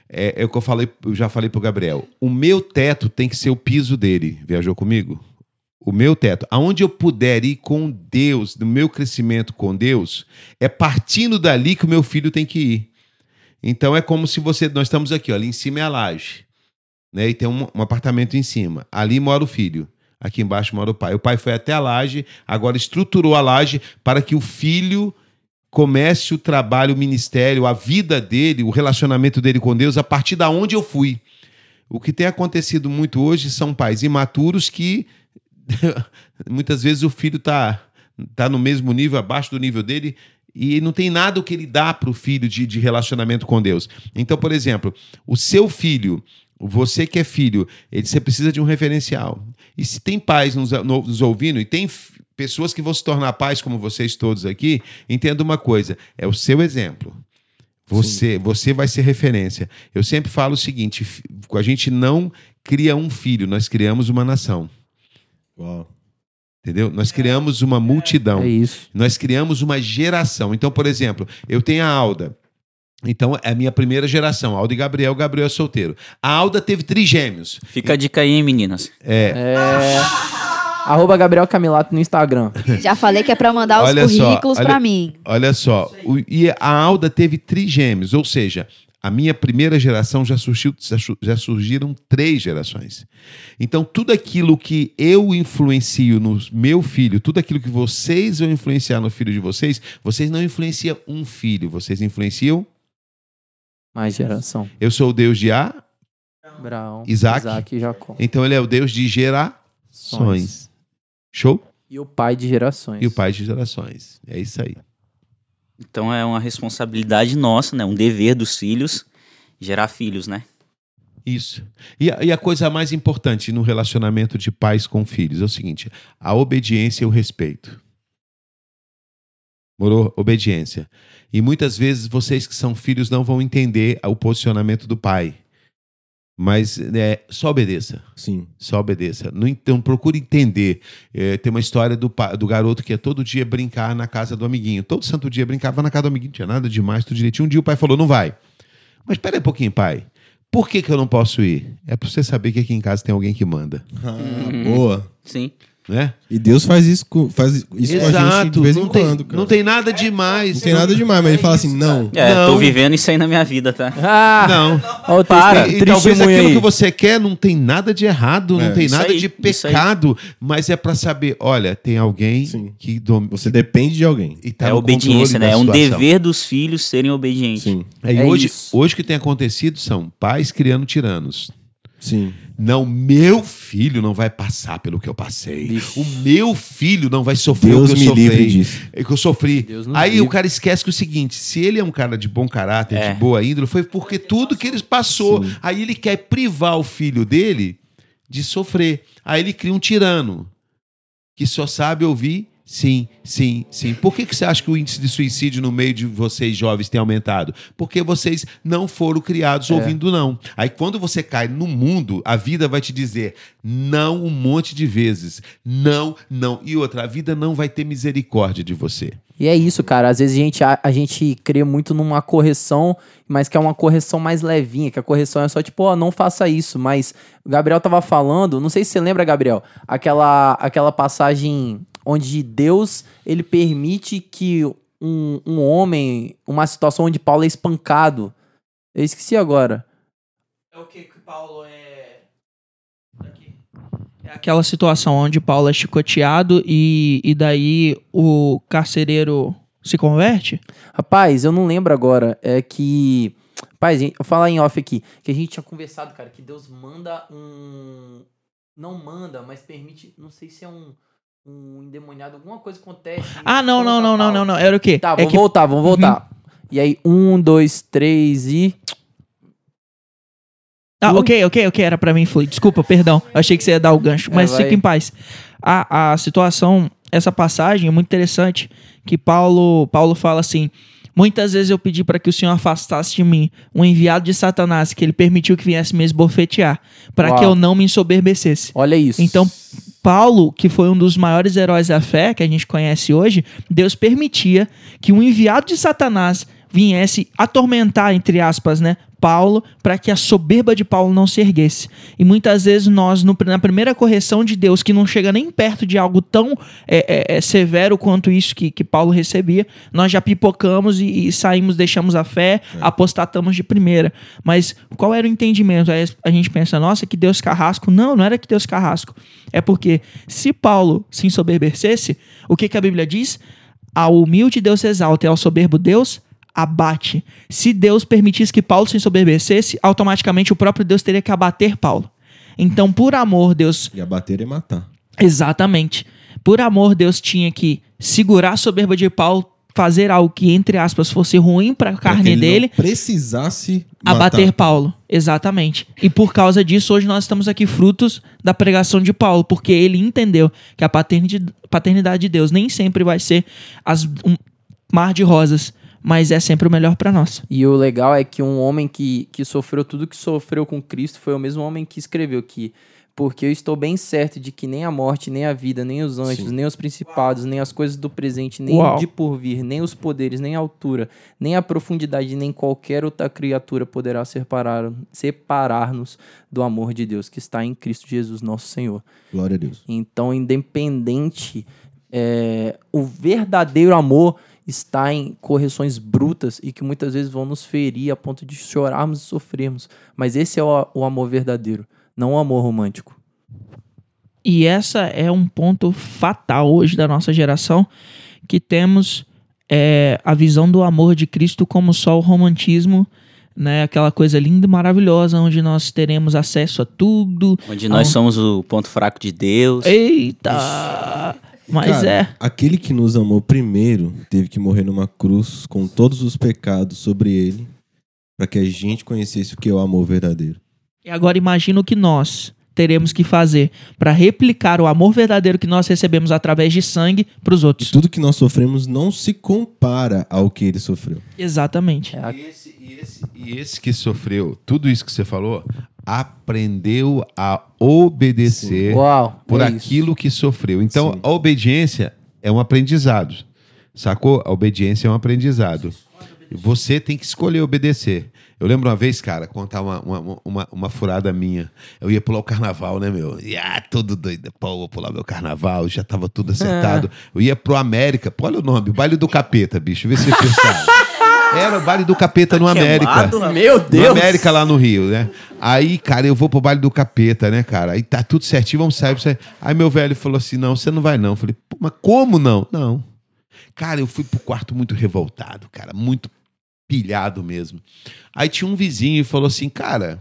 F: é, é o que eu falei, eu já falei pro Gabriel. O meu teto tem que ser o piso dele. Viajou comigo? O meu teto, aonde eu puder ir com Deus, no meu crescimento com Deus, é partindo dali que o meu filho tem que ir. Então é como se você, nós estamos aqui, ó, ali em cima é a laje, né? E tem um, um apartamento em cima. Ali mora o filho, aqui embaixo mora o pai. O pai foi até a laje, agora estruturou a laje para que o filho comece o trabalho, o ministério, a vida dele, o relacionamento dele com Deus a partir da onde eu fui. O que tem acontecido muito hoje são pais imaturos que muitas vezes o filho está tá no mesmo nível, abaixo do nível dele, e não tem nada que ele dá para o filho de, de relacionamento com Deus. Então, por exemplo, o seu filho, você que é filho, ele, você precisa de um referencial. E se tem pais nos, nos ouvindo e tem pessoas que vão se tornar pais como vocês todos aqui, entenda uma coisa: é o seu exemplo. Você, você vai ser referência. Eu sempre falo o seguinte: a gente não cria um filho, nós criamos uma nação. Uau. Entendeu? Nós criamos uma multidão.
A: É isso.
F: Nós criamos uma geração. Então, por exemplo, eu tenho a Alda. Então, é a minha primeira geração. Alda e Gabriel. Gabriel é solteiro. A Alda teve trigêmeos.
C: Fica a dica aí, hein, meninas?
A: É. é... Arroba Gabriel Camilato no Instagram.
D: Já falei que é para mandar os olha currículos para mim.
F: Olha só. O, e a Alda teve trigêmeos, ou seja, a minha primeira geração já, surgiu, já surgiram três gerações. Então, tudo aquilo que eu influencio no meu filho, tudo aquilo que vocês vão influenciar no filho de vocês, vocês não influenciam um filho, vocês influenciam.
A: Mais geração.
F: Eu sou o Deus de
A: Abraão,
F: Isaac,
A: Isaac e Jacó.
F: Então, ele é o Deus de gerações. Show?
A: E o pai de gerações.
F: E o pai de gerações. É isso aí.
C: Então é uma responsabilidade nossa, né? Um dever dos filhos gerar filhos, né?
F: Isso. E a, e a, coisa mais importante no relacionamento de pais com filhos é o seguinte: a obediência e o respeito. Morou? Obediência. E muitas vezes vocês que são filhos não vão entender o posicionamento do pai. Mas é, só obedeça.
A: Sim.
F: Só obedeça. Não, então, procure entender. É, tem uma história do, do garoto que ia todo dia brincar na casa do amiguinho. Todo santo dia brincava na casa do amiguinho. Não tinha nada demais, tudo direitinho. Um dia o pai falou: não vai. Mas espera aí um pouquinho, pai. Por que, que eu não posso ir? É para você saber que aqui em casa tem alguém que manda.
A: Ah, boa.
C: Sim.
F: Né?
A: E Deus faz isso, faz isso Exato, com a gente de vez em
F: tem,
A: quando. Cara.
F: Não tem nada demais.
A: Não tem nada demais, mas ele fala assim: não.
C: É,
A: não.
C: tô vivendo isso aí na minha vida, tá?
F: Ah, não.
A: Ó, para.
F: E, e talvez aquilo aí. que você quer não tem nada de errado, é. não tem isso nada aí, de pecado, mas é para saber: olha, tem alguém Sim. que. Dom...
A: Você depende de alguém.
C: Tá é obediência, né? É um dever dos filhos serem obedientes. Sim.
F: É, é hoje, hoje o que tem acontecido são pais criando tiranos.
A: Sim.
F: Não, meu filho não vai passar pelo que eu passei. O meu filho não vai sofrer
A: Deus
F: o que eu
A: sofri. Livre disso.
F: É que eu sofri. Aí livre. o cara esquece que é o seguinte: se ele é um cara de bom caráter, é. de boa índole, foi porque tudo que ele passou. Sim. Aí ele quer privar o filho dele de sofrer. Aí ele cria um tirano que só sabe ouvir Sim, sim, sim. Por que, que você acha que o índice de suicídio no meio de vocês jovens tem aumentado? Porque vocês não foram criados é. ouvindo não. Aí quando você cai no mundo, a vida vai te dizer não um monte de vezes. Não, não. E outra, a vida não vai ter misericórdia de você.
A: E é isso, cara. Às vezes a gente, a, a, gente crê muito numa correção, mas que é uma correção mais levinha, que a correção é só tipo, ó, oh, não faça isso. Mas o Gabriel tava falando, não sei se você lembra, Gabriel, aquela, aquela passagem onde Deus ele permite que um, um homem, uma situação onde Paulo é espancado. Eu esqueci agora.
B: É o que que Paulo é. Aqui. É aquela situação onde Paulo é chicoteado e, e daí o carcereiro se converte?
A: Rapaz, eu não lembro agora. É que eu falar em off aqui, que a gente tinha conversado, cara, que Deus manda um. Não manda, mas permite. Não sei se é um. Um endemoniado, alguma coisa acontece.
B: Ah, não, não, não, não, não, não. Era o quê?
A: Tá,
B: é
A: vamos que... voltar, vamos voltar. Uhum. E aí, um, dois, três e.
B: Ah, ok, ok, ok. Era pra mim fluir. Desculpa, perdão. Achei que você ia dar o gancho. É, mas é, fica em paz. A, a situação, essa passagem é muito interessante. Que Paulo, Paulo fala assim: Muitas vezes eu pedi para que o Senhor afastasse de mim um enviado de Satanás, que ele permitiu que viesse me esbofetear, para que eu não me ensoberbecesse.
A: Olha isso.
B: Então, Paulo, que foi um dos maiores heróis da fé que a gente conhece hoje, Deus permitia que um enviado de Satanás viesse atormentar, entre aspas, né, Paulo para que a soberba de Paulo não se erguesse. E muitas vezes nós, no, na primeira correção de Deus, que não chega nem perto de algo tão é, é, é, severo quanto isso que, que Paulo recebia, nós já pipocamos e, e saímos, deixamos a fé, é. apostatamos de primeira. Mas qual era o entendimento? Aí a gente pensa, nossa, que Deus carrasco. Não, não era que Deus carrasco. É porque se Paulo se ensoberbecesse, o que, que a Bíblia diz? Ao humilde Deus exalta e ao soberbo Deus abate. Se Deus permitisse que Paulo se ensoberbecesse, automaticamente o próprio Deus teria que abater Paulo. Então, por amor, Deus.
E: E abater e matar.
B: Exatamente. Por amor, Deus tinha que segurar a soberba de Paulo, fazer algo que, entre aspas, fosse ruim para a carne
E: ele
B: dele.
E: precisasse
B: abater matar. Paulo. Exatamente. E por causa disso, hoje nós estamos aqui frutos da pregação de Paulo, porque ele entendeu que a paternidade de Deus nem sempre vai ser as, um mar de rosas mas é sempre o melhor para nós.
A: E o legal é que um homem que, que sofreu tudo que sofreu com Cristo foi o mesmo homem que escreveu que porque eu estou bem certo de que nem a morte, nem a vida, nem os anjos, Sim. nem os principados, nem as coisas do presente, nem Uau. de porvir, nem os poderes, nem a altura, nem a profundidade, nem qualquer outra criatura poderá separar-nos separar do amor de Deus que está em Cristo Jesus, nosso Senhor.
E: Glória a Deus.
A: Então, independente, é, o verdadeiro amor está em correções brutas e que muitas vezes vão nos ferir a ponto de chorarmos e sofrermos. Mas esse é o, o amor verdadeiro, não o amor romântico.
B: E essa é um ponto fatal hoje da nossa geração, que temos é, a visão do amor de Cristo como só o romantismo, né? Aquela coisa linda e maravilhosa, onde nós teremos acesso a tudo.
C: Onde nós somos o ponto fraco de Deus.
B: Eita! Mas Cara, é.
E: Aquele que nos amou primeiro teve que morrer numa cruz com todos os pecados sobre ele, para que a gente conhecesse o que é o amor verdadeiro.
B: E agora imagina o que nós teremos que fazer para replicar o amor verdadeiro que nós recebemos através de sangue para os outros.
E: E tudo que nós sofremos não se compara ao que ele sofreu.
B: Exatamente.
F: E esse, e esse, e esse que sofreu tudo isso que você falou, aprendeu a obedecer
A: Uau,
F: por é aquilo isso. que sofreu. Então, Sim. a obediência é um aprendizado. Sacou? A obediência é um aprendizado. Você tem que escolher obedecer. Eu lembro uma vez, cara, contar uma, uma, uma, uma, furada minha. Eu ia pular o carnaval, né, meu? E, ah, todo doido. Pô, vou pular meu carnaval, já tava tudo acertado. É. Eu ia pro América. Pô, olha o nome, o baile do capeta, bicho. Vê se você sabe. Era o baile do capeta no América.
A: Meu Deus!
F: No América lá no Rio, né? Aí, cara, eu vou pro baile do capeta, né, cara? Aí tá tudo certinho, vamos sair, vamos sair. Aí meu velho falou assim: não, você não vai não. Eu falei, Pô, mas como não? Não. Cara, eu fui pro quarto muito revoltado, cara, muito pilhado mesmo. Aí tinha um vizinho e falou assim, cara,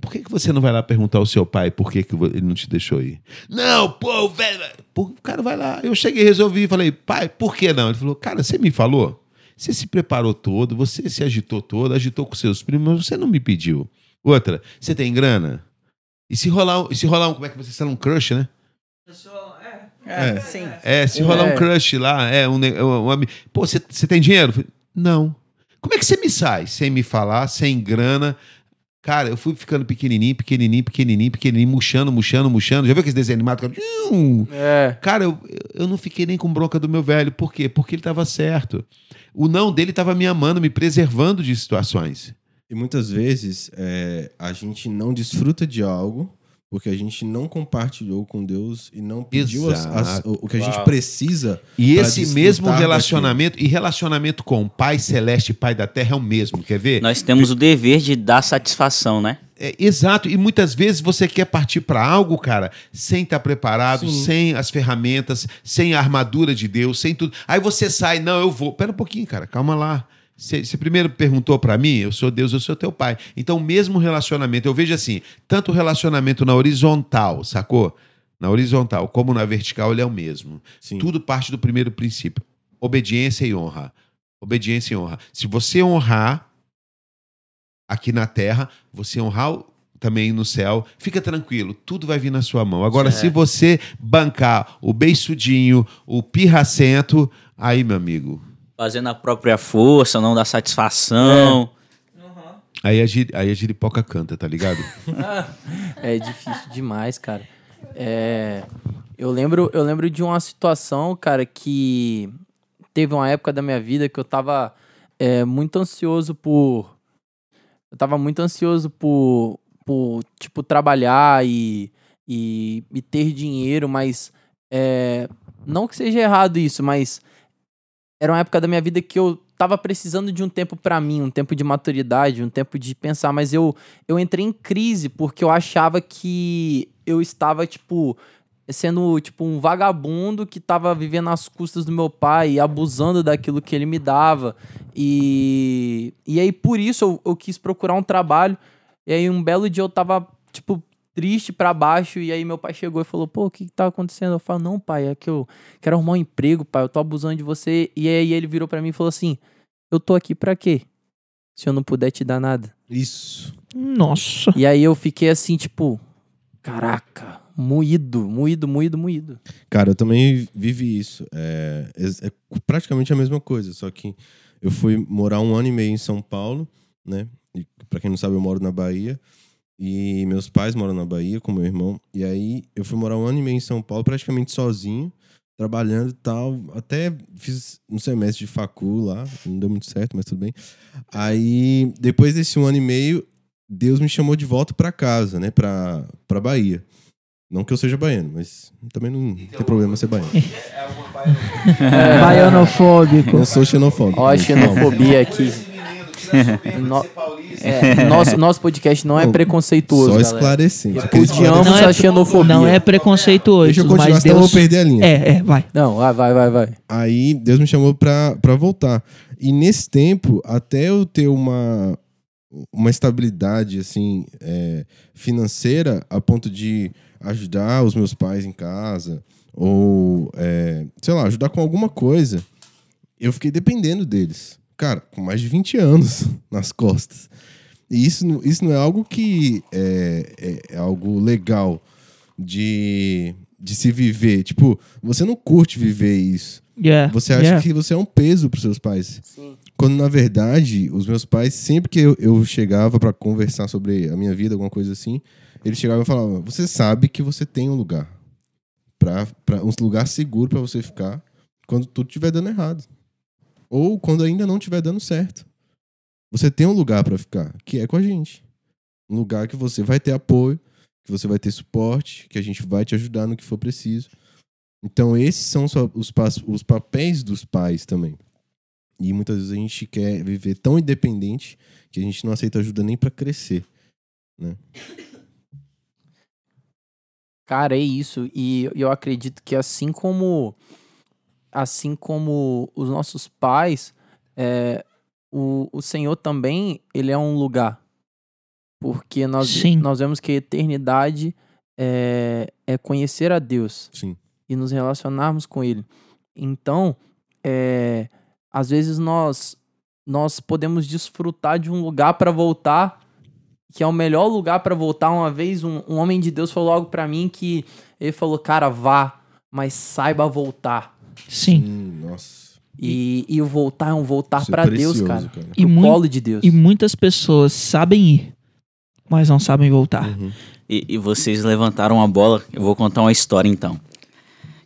F: por que, que você não vai lá perguntar ao seu pai por que, que ele não te deixou ir? Não, pô, velho. O cara vai lá. Eu cheguei, resolvi e falei, pai, por que não? Ele falou, cara, você me falou? Você se preparou todo, você se agitou todo, agitou com seus primos, mas você não me pediu. Outra, você tem grana? E se rolar, e se rolar um, como é que você está um crush, né?
A: É, é, sim.
F: É, se rolar é. um crush lá, é um, um, um pô, você tem dinheiro? Não. Como é que você me sai sem me falar, sem grana? Cara, eu fui ficando pequenininho, pequenininho, pequenininho, pequenininho, murchando, murchando, murchando. Já viu aqueles desenhos animados?
A: É.
F: Cara, eu, eu não fiquei nem com bronca do meu velho. Por quê? Porque ele estava certo o não dele estava me amando, me preservando de situações.
E: E muitas vezes é, a gente não desfruta de algo porque a gente não compartilhou com Deus e não pediu as, as, o que a gente precisa.
F: E esse mesmo relacionamento, daquilo. e relacionamento com o Pai Celeste, Pai da Terra, é o mesmo, quer ver?
C: Nós temos o dever de dar satisfação, né?
F: É, exato, e muitas vezes você quer partir para algo, cara, sem estar tá preparado, Sim. sem as ferramentas, sem a armadura de Deus, sem tudo. Aí você sai, não, eu vou. Pera um pouquinho, cara, calma lá. Você primeiro perguntou para mim, eu sou Deus, eu sou teu pai. Então, mesmo relacionamento, eu vejo assim, tanto o relacionamento na horizontal, sacou? Na horizontal, como na vertical, ele é o mesmo. Sim. Tudo parte do primeiro princípio: obediência e honra. Obediência e honra. Se você honrar aqui na terra, você honrar também no céu, fica tranquilo, tudo vai vir na sua mão. Agora, se você bancar o beiçudinho, o pirracento, aí, meu amigo.
C: Fazendo a própria força, não dá satisfação.
F: É. Uhum. Aí, a, aí a giripoca canta, tá ligado?
A: é difícil demais, cara. É, eu, lembro, eu lembro de uma situação, cara, que teve uma época da minha vida que eu tava é, muito ansioso por. Eu tava muito ansioso por, por tipo, trabalhar e, e, e ter dinheiro, mas. É, não que seja errado isso, mas era uma época da minha vida que eu tava precisando de um tempo para mim, um tempo de maturidade, um tempo de pensar, mas eu eu entrei em crise porque eu achava que eu estava tipo sendo tipo um vagabundo que tava vivendo às custas do meu pai, abusando daquilo que ele me dava. E e aí por isso eu, eu quis procurar um trabalho. E aí um belo dia eu tava tipo triste para baixo. E aí meu pai chegou e falou: Pô, o que, que tá acontecendo? Eu falo: Não, pai, é que eu quero arrumar um emprego, pai. Eu tô abusando de você. E aí ele virou para mim e falou assim: Eu tô aqui para quê? Se eu não puder te dar nada.
F: Isso.
B: Nossa.
A: E aí eu fiquei assim, tipo, caraca, moído, moído, moído, moído.
E: Cara, eu também vivi isso. É, é, é praticamente a mesma coisa, só que eu fui morar um ano e meio em São Paulo, né? E pra quem não sabe, eu moro na Bahia. E meus pais moram na Bahia com meu irmão. E aí eu fui morar um ano e meio em São Paulo, praticamente sozinho, trabalhando e tal. Até fiz um semestre de facul lá, não deu muito certo, mas tudo bem. Aí, depois desse um ano e meio, Deus me chamou de volta para casa, né, pra, pra Bahia. Não que eu seja baiano, mas também não então, tem problema ser baiano.
B: É, baianofóbico.
E: Eu sou xenofóbico.
A: Ó, a xenofobia aqui no... é, nosso, nosso podcast não é preconceituoso. Só
E: esclarecendo.
A: Odiamos
B: não é,
A: a xenofobia.
B: Não é preconceituoso. Deixa eu continuar, mas Deus...
E: vou perder a linha.
B: É, é, vai.
A: Não, vai, vai, vai, vai.
E: Aí Deus me chamou pra, pra voltar. E nesse tempo, até eu ter uma, uma estabilidade assim é, financeira a ponto de ajudar os meus pais em casa ou é, sei lá ajudar com alguma coisa eu fiquei dependendo deles cara, com mais de 20 anos nas costas. E isso, isso não é algo que é, é, é algo legal de, de se viver. Tipo, você não curte viver isso.
B: Yeah,
E: você acha
B: yeah.
E: que você é um peso para seus pais. Sim. Quando, na verdade, os meus pais, sempre que eu, eu chegava para conversar sobre a minha vida, alguma coisa assim, eles chegavam e falavam: Você sabe que você tem um lugar. Pra, pra, um lugar seguro para você ficar quando tudo estiver dando errado ou quando ainda não estiver dando certo. Você tem um lugar para ficar, que é com a gente. Um lugar que você vai ter apoio, que você vai ter suporte, que a gente vai te ajudar no que for preciso. Então, esses são os, os papéis dos pais também. E muitas vezes a gente quer viver tão independente que a gente não aceita ajuda nem para crescer, né?
A: Cara, é isso. E eu acredito que assim como assim como os nossos pais, é, o, o Senhor também, ele é um lugar. Porque nós, Sim. nós vemos que a eternidade é, é conhecer a Deus.
E: Sim.
A: E nos relacionarmos com Ele. Então, é, às vezes nós, nós podemos desfrutar de um lugar para voltar, que é o melhor lugar para voltar. Uma vez um, um homem de Deus falou algo para mim que ele falou, cara, vá, mas saiba voltar.
B: Sim.
E: Hum, nossa.
A: E, e o voltar é um voltar é para Deus, cara. cara.
B: E Pro colo de Deus. E muitas pessoas sabem ir, mas não sabem voltar. Uhum.
C: E, e, vocês levantaram a bola. Eu vou contar uma história então.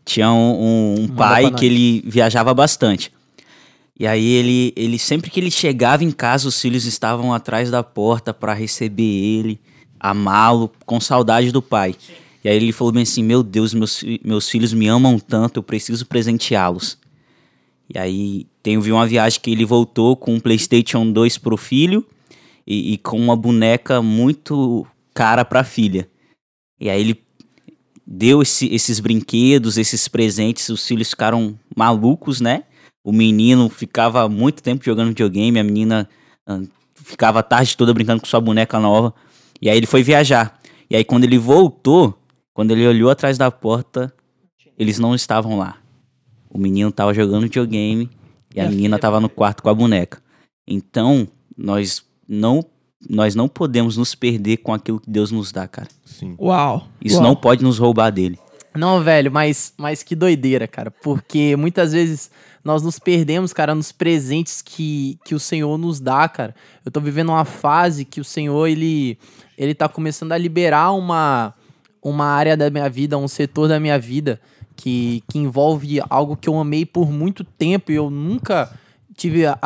C: Tinha um, um, um pai que ele viajava bastante. E aí ele, ele sempre que ele chegava em casa, os filhos estavam atrás da porta para receber ele, amá-lo, com saudade do pai. Sim. E aí ele falou bem assim: Meu Deus, meus, meus filhos me amam tanto, eu preciso presenteá-los. E aí tem uma viagem que ele voltou com um PlayStation 2 pro filho e, e com uma boneca muito cara pra filha. E aí ele deu esse, esses brinquedos, esses presentes, os filhos ficaram malucos, né? o menino ficava muito tempo jogando videogame, a menina ficava a tarde toda brincando com sua boneca nova. E aí ele foi viajar. E aí quando ele voltou, quando ele olhou atrás da porta, eles não estavam lá. O menino estava jogando videogame e a é menina estava no quarto com a boneca. Então, nós não nós não podemos nos perder com aquilo que Deus nos dá, cara.
B: Sim. Uau.
C: Isso
B: Uau.
C: não pode nos roubar dele.
A: Não, velho, mas, mas que doideira, cara. Porque muitas vezes nós nos perdemos, cara, nos presentes que, que o Senhor nos dá, cara. Eu tô vivendo uma fase que o Senhor, ele, ele tá começando a liberar uma, uma área da minha vida, um setor da minha vida que, que envolve algo que eu amei por muito tempo e eu nunca tive a,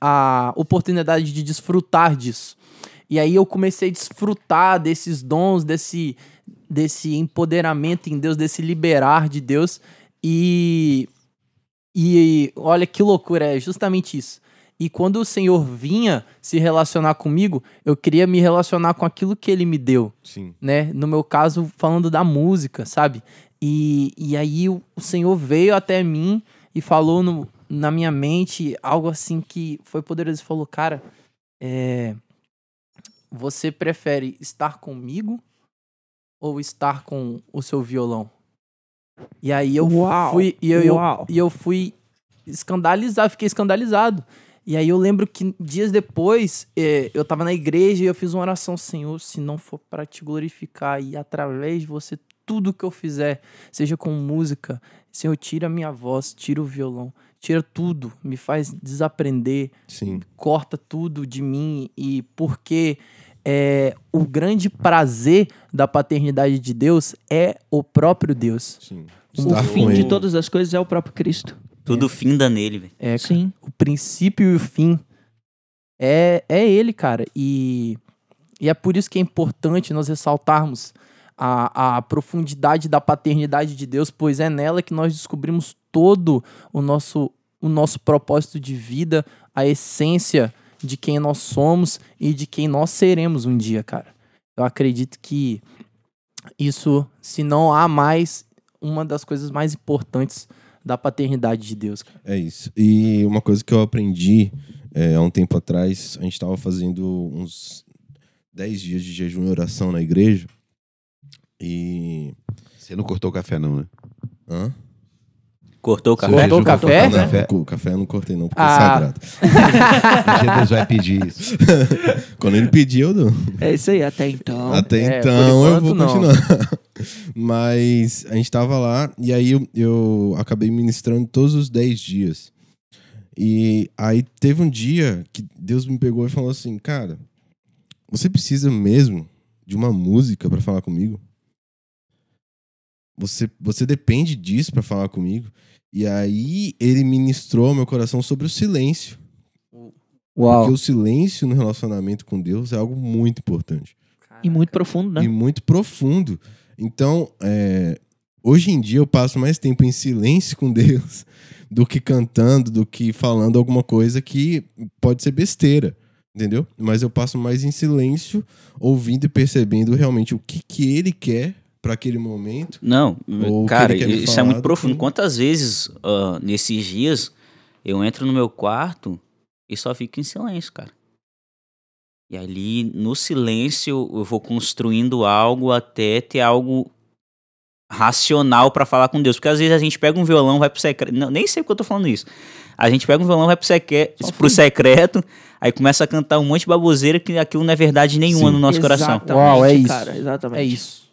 A: a, oportunidade de desfrutar disso. E aí eu comecei a desfrutar desses dons, desse, desse empoderamento em Deus, desse liberar de Deus. E, e olha que loucura, é justamente isso. E quando o Senhor vinha se relacionar comigo, eu queria me relacionar com aquilo que ele me deu.
E: Sim.
A: Né? No meu caso, falando da música, sabe? E, e aí o, o Senhor veio até mim e falou no, na minha mente algo assim que foi poderoso. Ele falou, cara, é, você prefere estar comigo ou estar com o seu violão? E aí eu
B: Uau,
A: fui e eu, eu, e eu fui escandalizado, fiquei escandalizado. E aí eu lembro que dias depois é, eu tava na igreja e eu fiz uma oração, Senhor, se não for para te glorificar e através de você tudo que eu fizer, seja com música, Senhor, tira a minha voz, tira o violão, tira tudo, me faz desaprender,
E: Sim.
A: corta tudo de mim e porque é, o grande prazer da paternidade de Deus é o próprio Deus.
E: Sim.
B: O fim de todas as coisas é o próprio Cristo.
C: Tudo é. finda nele, velho.
A: É, Sim. O princípio e o fim é, é ele, cara. E, e é por isso que é importante nós ressaltarmos a, a profundidade da paternidade de Deus, pois é nela que nós descobrimos todo o nosso, o nosso propósito de vida, a essência de quem nós somos e de quem nós seremos um dia, cara. Eu acredito que isso, se não há mais, uma das coisas mais importantes da paternidade de Deus. Cara.
E: É isso. E uma coisa que eu aprendi é, há um tempo atrás, a gente estava fazendo uns 10 dias de jejum e oração na igreja. E.
F: Você não cortou o café, não, né?
E: Hã?
C: Cortou o café?
A: Cortou o café? café?
E: O café eu não cortei, não, porque é ah. é sagrado.
F: Deus vai pedir isso.
E: Quando ele pedir, eu dou.
B: É isso aí, até então.
E: Até é, então eu vou continuar. Mas a gente tava lá e aí eu, eu acabei ministrando todos os 10 dias. E aí teve um dia que Deus me pegou e falou assim: Cara, você precisa mesmo de uma música para falar comigo? Você, você depende disso para falar comigo? E aí ele ministrou ao meu coração sobre o silêncio.
A: Uau.
E: Porque o silêncio no relacionamento com Deus é algo muito importante.
B: E muito profundo, né?
E: E muito profundo. Então, é, hoje em dia eu passo mais tempo em silêncio com Deus do que cantando, do que falando alguma coisa que pode ser besteira, entendeu? Mas eu passo mais em silêncio, ouvindo e percebendo realmente o que, que Ele quer para aquele momento.
C: Não, cara, isso é muito profundo. Quantas vezes uh, nesses dias eu entro no meu quarto e só fico em silêncio, cara. E ali, no silêncio, eu vou construindo algo até ter algo racional para falar com Deus. Porque às vezes a gente pega um violão, vai pro secreto. Não, nem sei porque eu tô falando isso. A gente pega um violão, vai pro, seque... pro secreto, aí começa a cantar um monte de baboseira que aquilo não é verdade nenhuma Sim. no nosso coração.
A: Uau, é isso.
B: Cara, exatamente.
A: É isso.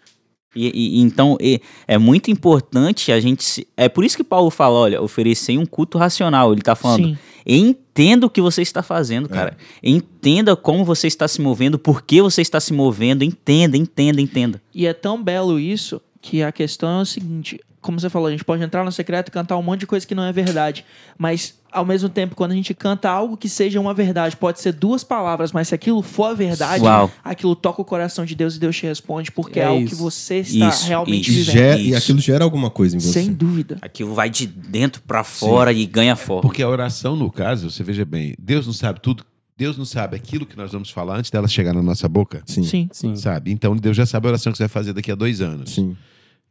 C: E, e, então e, é muito importante a gente. Se, é por isso que Paulo fala: olha, oferecer um culto racional. Ele está falando. Sim. Entenda o que você está fazendo, é. cara. É. Entenda como você está se movendo, por que você está se movendo. Entenda, entenda, entenda.
B: E é tão belo isso que a questão é o seguinte: como você falou, a gente pode entrar no secreto e cantar um monte de coisa que não é verdade. Mas, ao mesmo tempo, quando a gente canta algo que seja uma verdade, pode ser duas palavras, mas se aquilo for a verdade,
C: Uau.
B: aquilo toca o coração de Deus e Deus te responde, porque é, é algo que você está
C: isso,
B: realmente
C: isso,
B: vivendo.
E: e aquilo gera alguma coisa em você.
B: Sem dúvida.
C: Aquilo vai de dentro para fora Sim. e ganha forma.
F: Porque a oração, no caso, você veja bem, Deus não sabe tudo Deus não sabe aquilo que nós vamos falar antes dela chegar na nossa boca?
E: Sim.
B: Sim.
E: Sim.
F: Sabe? Então Deus já sabe a oração que você vai fazer daqui a dois anos.
E: Sim.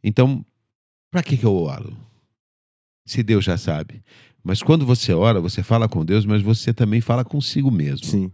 F: Então, Pra que, que eu oro? Se Deus já sabe. Mas quando você ora, você fala com Deus, mas você também fala consigo mesmo.
E: Sim.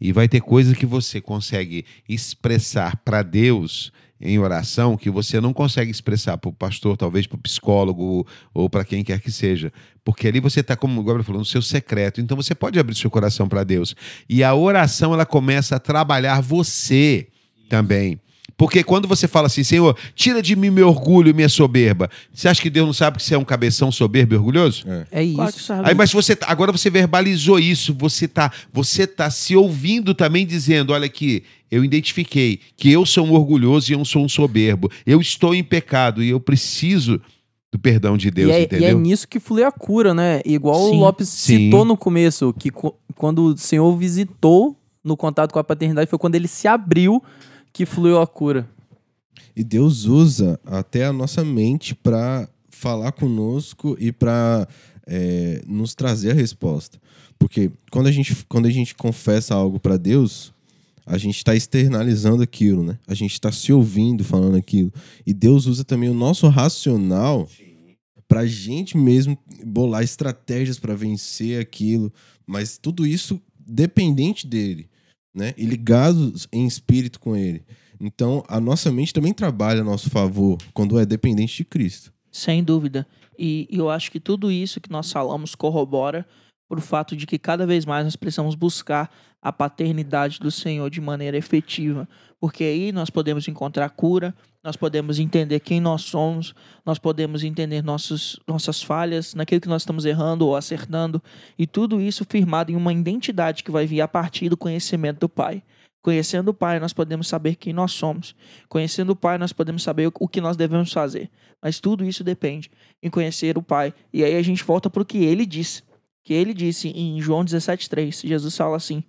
F: E vai ter coisas que você consegue expressar para Deus em oração que você não consegue expressar para o pastor, talvez para o psicólogo ou para quem quer que seja. Porque ali você está, como o Gabriel falou, no seu secreto. Então você pode abrir seu coração para Deus. E a oração ela começa a trabalhar você também. Porque quando você fala assim, Senhor, tira de mim meu orgulho e minha soberba, você acha que Deus não sabe que você é um cabeção soberbo e orgulhoso?
A: É, é isso.
F: Aí, mas você tá, agora você verbalizou isso, você tá, você tá se ouvindo também dizendo, olha aqui, eu identifiquei que eu sou um orgulhoso e eu sou um soberbo. Eu estou em pecado e eu preciso do perdão de Deus,
A: e é,
F: entendeu?
A: E é nisso que flui a cura, né? Igual Sim. o Lopes Sim. citou no começo, que quando o Senhor visitou no contato com a paternidade foi quando ele se abriu que fluiu a cura.
E: E Deus usa até a nossa mente para falar conosco e para é, nos trazer a resposta. Porque quando a gente, quando a gente confessa algo para Deus, a gente está externalizando aquilo, né? A gente está se ouvindo falando aquilo. E Deus usa também o nosso racional para a gente mesmo bolar estratégias para vencer aquilo. Mas tudo isso dependente dele né? E ligados em espírito com Ele. Então, a nossa mente também trabalha a nosso favor quando é dependente de Cristo.
B: Sem dúvida. E, eu acho que tudo isso que nós falamos corrobora por fato de que cada vez mais nós precisamos buscar a paternidade do Senhor de maneira efetiva, porque aí nós podemos encontrar cura, nós podemos entender quem nós somos, nós podemos entender nossos, nossas falhas, naquilo que nós estamos errando ou acertando, e tudo isso firmado em uma identidade que vai vir a partir do conhecimento do Pai. Conhecendo o Pai, nós podemos saber quem nós somos. Conhecendo o Pai, nós podemos saber o que nós devemos fazer. Mas tudo isso depende em conhecer o Pai. E aí a gente volta para o que ele disse. Que ele disse em João 17,3. Jesus fala assim: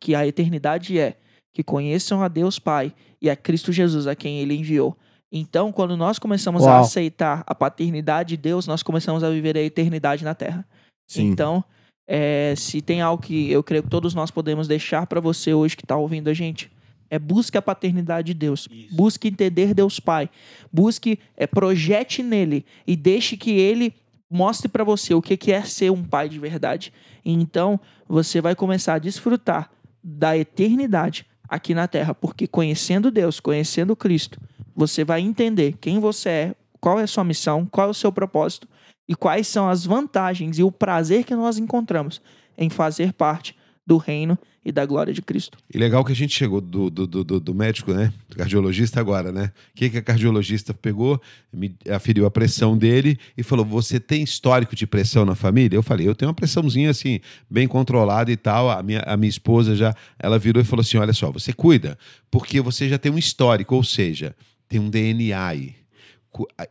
B: que a eternidade é que conheçam a Deus Pai e a Cristo Jesus, a quem ele enviou. Então, quando nós começamos Uau. a aceitar a paternidade de Deus, nós começamos a viver a eternidade na terra. Sim. Então, é, se tem algo que eu creio que todos nós podemos deixar para você hoje que está ouvindo a gente, é busque a paternidade de Deus. Isso. Busque entender Deus Pai. Busque, é, projete nele e deixe que ele mostre para você o que é ser um pai de verdade. E então, você vai começar a desfrutar da eternidade aqui na terra, porque conhecendo Deus, conhecendo Cristo, você vai entender quem você é, qual é a sua missão, qual é o seu propósito e quais são as vantagens e o prazer que nós encontramos em fazer parte do reino e da glória de Cristo.
F: E legal que a gente chegou do, do, do, do médico, né? Cardiologista agora, né? O que, que a cardiologista pegou, me aferiu a pressão dele e falou: Você tem histórico de pressão na família? Eu falei: Eu tenho uma pressãozinha assim, bem controlada e tal. A minha, a minha esposa já, ela virou e falou assim: Olha só, você cuida, porque você já tem um histórico, ou seja, tem um DNA aí.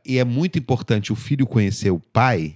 F: E é muito importante o filho conhecer o pai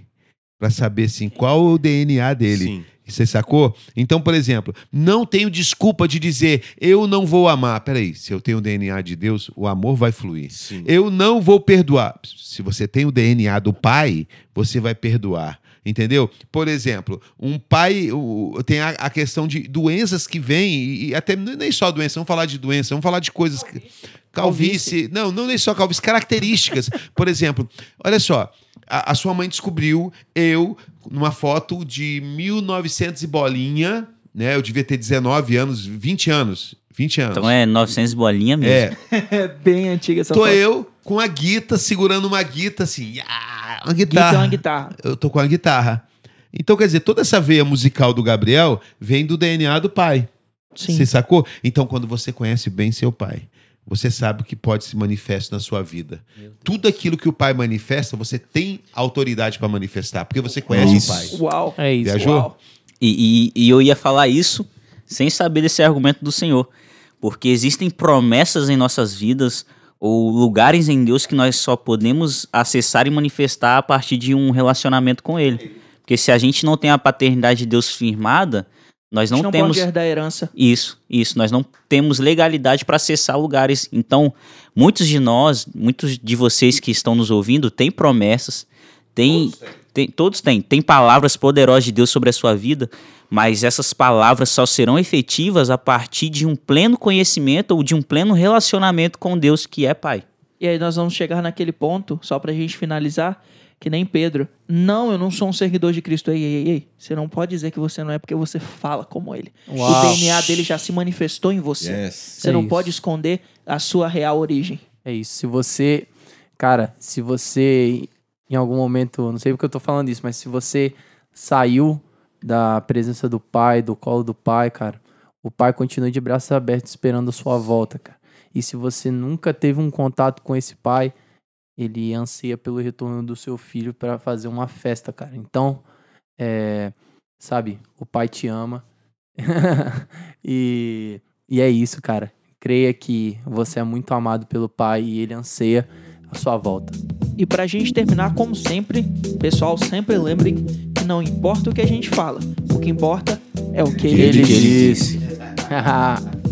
F: para saber assim, qual é o DNA dele. Sim. Você sacou? Então, por exemplo, não tenho desculpa de dizer eu não vou amar. Peraí, se eu tenho o DNA de Deus, o amor vai fluir. Sim. Eu não vou perdoar. Se você tem o DNA do pai, você vai perdoar. Entendeu? Por exemplo, um pai o, tem a, a, questão de doenças que vêm, e, e, até nem só doença, vamos falar de doença, vamos falar de coisas. Calvície. calvície. Não, não nem só calvície, características. Por exemplo, olha só, a, a, sua mãe descobriu eu numa foto de 1900 e bolinha, né? Eu devia ter 19 anos, 20 anos. 20 anos.
C: Então é 900 bolinha mesmo.
B: É. é bem antiga essa
F: tô
B: foto.
F: Tô eu com a guita, segurando uma guita assim. uma guitarra.
B: Guita é uma guitarra.
F: Eu tô com a guitarra. Então, quer dizer, toda essa veia musical do Gabriel vem do DNA do pai. Sim. Você sacou? Então, quando você conhece bem seu pai, você sabe o que pode se manifestar na sua vida. Tudo aquilo que o pai manifesta, você tem autoridade para manifestar, porque você conhece
B: isso.
F: o pai.
B: Uau!
A: É isso.
F: Viajou? Uau.
C: E, e, e eu ia falar isso sem saber desse argumento do Senhor. Porque existem promessas em nossas vidas ou lugares em Deus que nós só podemos acessar e manifestar a partir de um relacionamento com Ele. Porque se a gente não tem a paternidade de Deus firmada, nós não,
B: não
C: temos
B: pode herdar a herança.
C: Isso, isso. Nós não temos legalidade para acessar lugares. Então, muitos de nós, muitos de vocês que estão nos ouvindo, têm promessas, têm, todos têm. Tem, todos têm, tem palavras poderosas de Deus sobre a sua vida, mas essas palavras só serão efetivas a partir de um pleno conhecimento ou de um pleno relacionamento com Deus que é Pai.
B: E aí nós vamos chegar naquele ponto, só para a gente finalizar, que nem Pedro. Não, eu não sou um seguidor de Cristo. Ei, ei, ei, Você não pode dizer que você não é porque você fala como ele. Uau. O DNA dele já se manifestou em você. Yes. Você é não isso. pode esconder a sua real origem.
A: É isso. Se você. Cara, se você em algum momento, não sei porque eu tô falando isso, mas se você saiu da presença do pai, do colo do pai, cara, o pai continua de braços abertos esperando a sua volta, cara. E se você nunca teve um contato com esse pai, ele anseia pelo retorno do seu filho para fazer uma festa, cara. Então, é, sabe, o pai te ama. e, e é isso, cara. Creia que você é muito amado pelo pai e ele anseia a sua volta.
B: E pra gente terminar, como sempre, pessoal, sempre lembrem que não importa o que a gente fala, o que importa é o que,
A: ele, ele disse. disse.